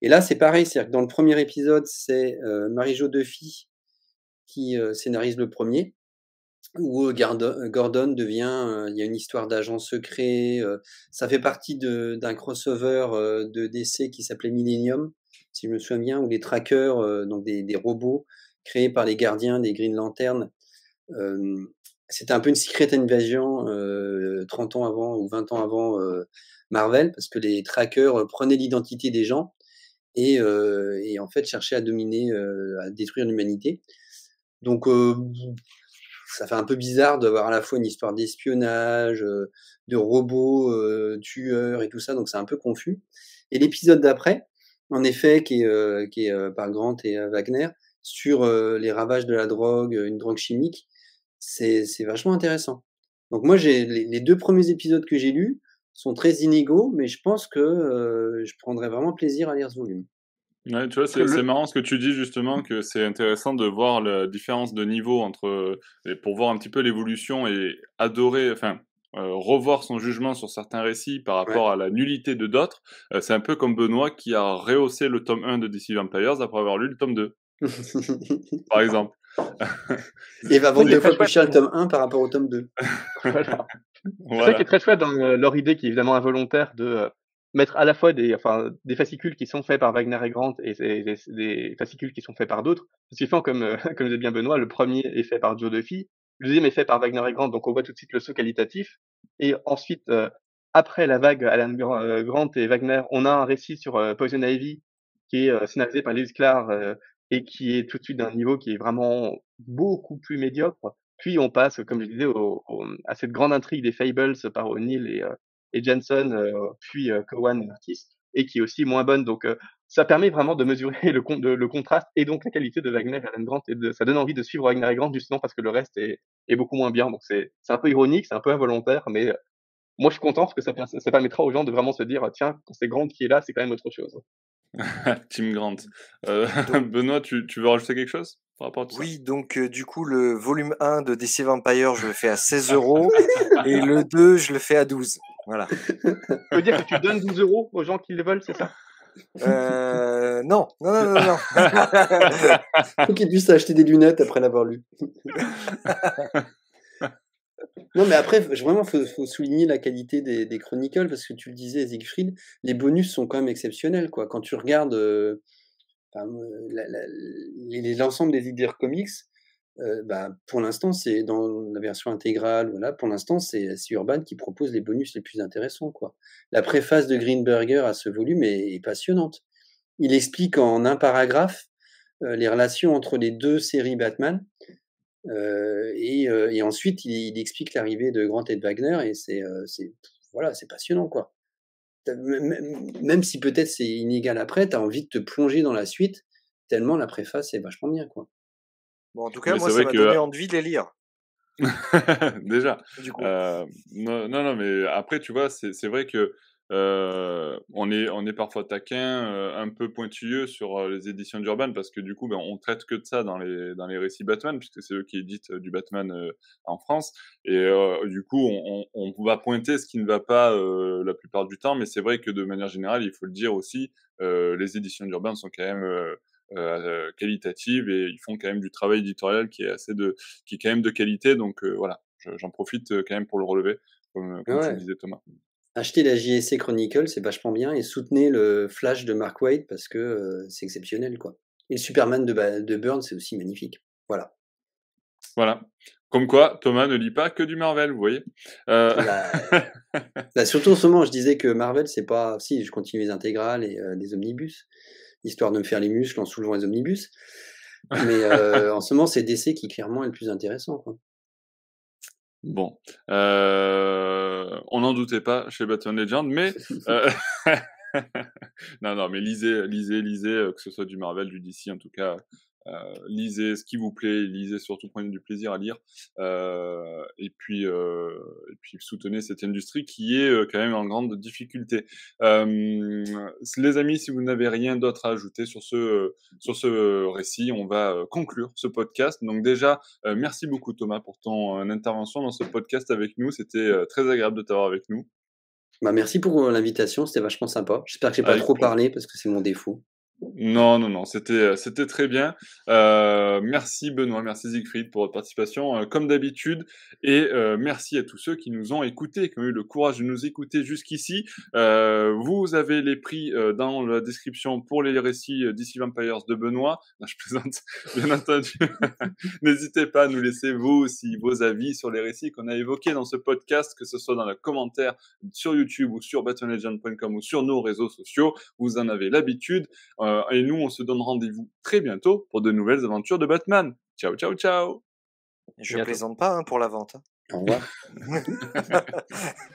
Et là c'est pareil, c'est-à-dire que dans le premier épisode c'est Marie-Jo Duffy qui scénarise le premier où Gordon devient, il y a une histoire d'agent secret, ça fait partie d'un crossover de DC qui s'appelait Millennium, si je me souviens bien, où les trackers, donc des, robots créés par les gardiens des Green Lantern, c'était un peu une secret invasion 30 ans avant ou 20 ans avant Marvel, parce que les trackers prenaient l'identité des gens et, et, en fait cherchaient à dominer, à détruire l'humanité. Donc ça fait un peu bizarre d'avoir à la fois une histoire d'espionnage, de robots tueurs et tout ça, donc c'est un peu confus. Et l'épisode d'après, en effet, qui est, qui est par Grant et Wagner, sur les ravages de la drogue, une drogue chimique, c'est vachement intéressant. Donc moi, j'ai les, deux premiers épisodes que j'ai lus sont très inégaux, mais je pense que je prendrais vraiment plaisir à lire ce volume. Ouais, tu vois, c'est marrant ce que tu dis justement, que c'est intéressant de voir la différence de niveau entre, pour voir un petit peu l'évolution et adorer, enfin, euh, revoir son jugement sur certains récits par rapport à la nullité de d'autres. Euh, c'est un peu comme Benoît qui a rehaussé le tome 1 de DC Vampires après avoir lu le tome 2. par exemple. Et va vendre deux fois plus cher le tome 1 par rapport au tome 2. voilà. C'est ça qui est très chouette dans leur idée qui est évidemment involontaire de mettre à la fois des, enfin, des fascicules qui sont faits par Wagner et Grant et des, fascicules qui sont faits par d'autres. Suffisant comme, euh, comme disait bien Benoît, le premier est fait par Joe Duffy, le deuxième est fait par Wagner et Grant, donc on voit tout de suite le saut qualitatif. Et ensuite, euh, après la vague Alan euh, Grant et Wagner, on a un récit sur Poison Ivy qui est scénarisé par Lewis Clark et qui est tout de suite d'un niveau qui est vraiment beaucoup plus médiocre. Puis on passe, comme je disais, au, à cette grande intrigue des Fables par O'Neill et, et Jensen, euh, puis euh, Cowan l'artiste, et qui est aussi moins bonne. Donc euh, ça permet vraiment de mesurer le, le, contraste et donc la qualité de Wagner et Alan Grant. Et de, ça donne envie de suivre Wagner et Grant justement parce que le reste est, est beaucoup moins bien. Donc c'est un peu ironique, c'est un peu involontaire, mais moi je suis content parce que ça, ça permettra aux gens de vraiment se dire tiens, quand c'est Grant qui est là, c'est quand même autre chose. Tim Grant. Euh, Benoît, tu, tu, veux rajouter quelque chose par rapport à tout Oui, donc euh, du coup, le volume 1 de DC Vampire, je le fais à 16 euros et le 2, je le fais à 12. Voilà. Tu veux dire que tu donnes 12 euros aux gens qui le veulent, c'est ça? Euh, non, non, non, non, non. Faut qu'ils puissent acheter des lunettes après l'avoir lu. Non, mais après, vraiment, faut, faut souligner la qualité des, des Chronicles, parce que tu le disais, Siegfried, les bonus sont quand même exceptionnels, quoi. Quand tu regardes euh, l'ensemble des idées comics, euh, bah, pour l'instant, c'est dans la version intégrale, voilà, pour l'instant, c'est Urban qui propose les bonus les plus intéressants, quoi. La préface de Greenberger à ce volume est, passionnante. Il explique en un paragraphe euh, les relations entre les deux séries Batman, euh, et, ensuite, il, explique l'arrivée de Grant et Wagner, et c'est voilà, c'est passionnant, quoi. Même si peut-être c'est inégal après, tu as envie de te plonger dans la suite, tellement la préface est vachement bien, quoi. Bon, en tout cas, moi, ça m'a donné envie de les lire. Déjà. Du coup. Euh, non, non, mais après, tu vois, c'est vrai que euh, on, est, on est parfois taquin, euh, un peu pointilleux sur les éditions d'Urban parce que du coup, ben, on traite que de ça dans les, dans les récits Batman, puisque c'est eux qui éditent du Batman en France. Et du coup, on, on, va pointer ce qui ne va pas la plupart du temps, mais c'est vrai que de manière générale, il faut le dire aussi, les éditions d'Urban sont quand même qualitative et ils font quand même du travail éditorial qui est assez de, qui est quand même de qualité. Donc voilà, j'en profite quand même pour le relever, comme, comme tu disais Thomas. Achetez la JSC Chronicle, c'est vachement bien, et soutenez le Flash de Mark Waid parce que c'est exceptionnel, quoi. Et le Superman de, de Burns, c'est aussi magnifique. Voilà. Voilà. Comme quoi, Thomas ne lit pas que du Marvel, vous voyez. Euh... Bah, surtout en ce moment, je disais que Marvel, c'est pas. Si, je continue les intégrales et euh, les omnibus, histoire de me faire les muscles en soulevant les omnibus. Mais euh, en ce moment, c'est DC qui clairement est le plus intéressant. Quoi. Bon, euh, on n'en doutait pas chez Batman Legend, mais euh, non, non, mais lisez, lisez, lisez, que ce soit du Marvel, du DC, en tout cas, euh, lisez ce qui vous plaît, lisez surtout prenez du plaisir à lire, euh, et puis euh, et puis soutenez cette industrie qui est quand même en grande difficulté. les amis, si vous n'avez rien d'autre à ajouter sur ce sur ce récit, on va conclure ce podcast. Donc déjà, merci beaucoup Thomas pour ton intervention dans ce podcast avec nous. C'était très agréable de t'avoir avec nous. Bah, merci pour l'invitation, c'était vachement sympa. J'espère que j'ai pas trop parlé parce que c'est mon défaut. Non, non, non, c'était euh, c'était très bien. Euh, merci Benoît, merci Siegfried pour votre participation, euh, comme d'habitude, et merci à tous ceux qui nous ont écoutés, qui ont eu le courage de nous écouter jusqu'ici. vous avez les prix dans la description pour les récits DC Vampires de Benoît. je plaisante, bien entendu. N'hésitez pas à nous laisser vous aussi vos avis sur les récits qu'on a évoqués dans ce podcast, que ce soit dans les commentaires sur YouTube ou sur batonlegend.com ou sur nos réseaux sociaux. Vous en avez l'habitude. Euh, et nous, on se donne rendez-vous très bientôt pour de nouvelles aventures de Batman. Ciao, ciao, ciao. Je ne plaisante pas hein, pour la vente. Hein. Au revoir.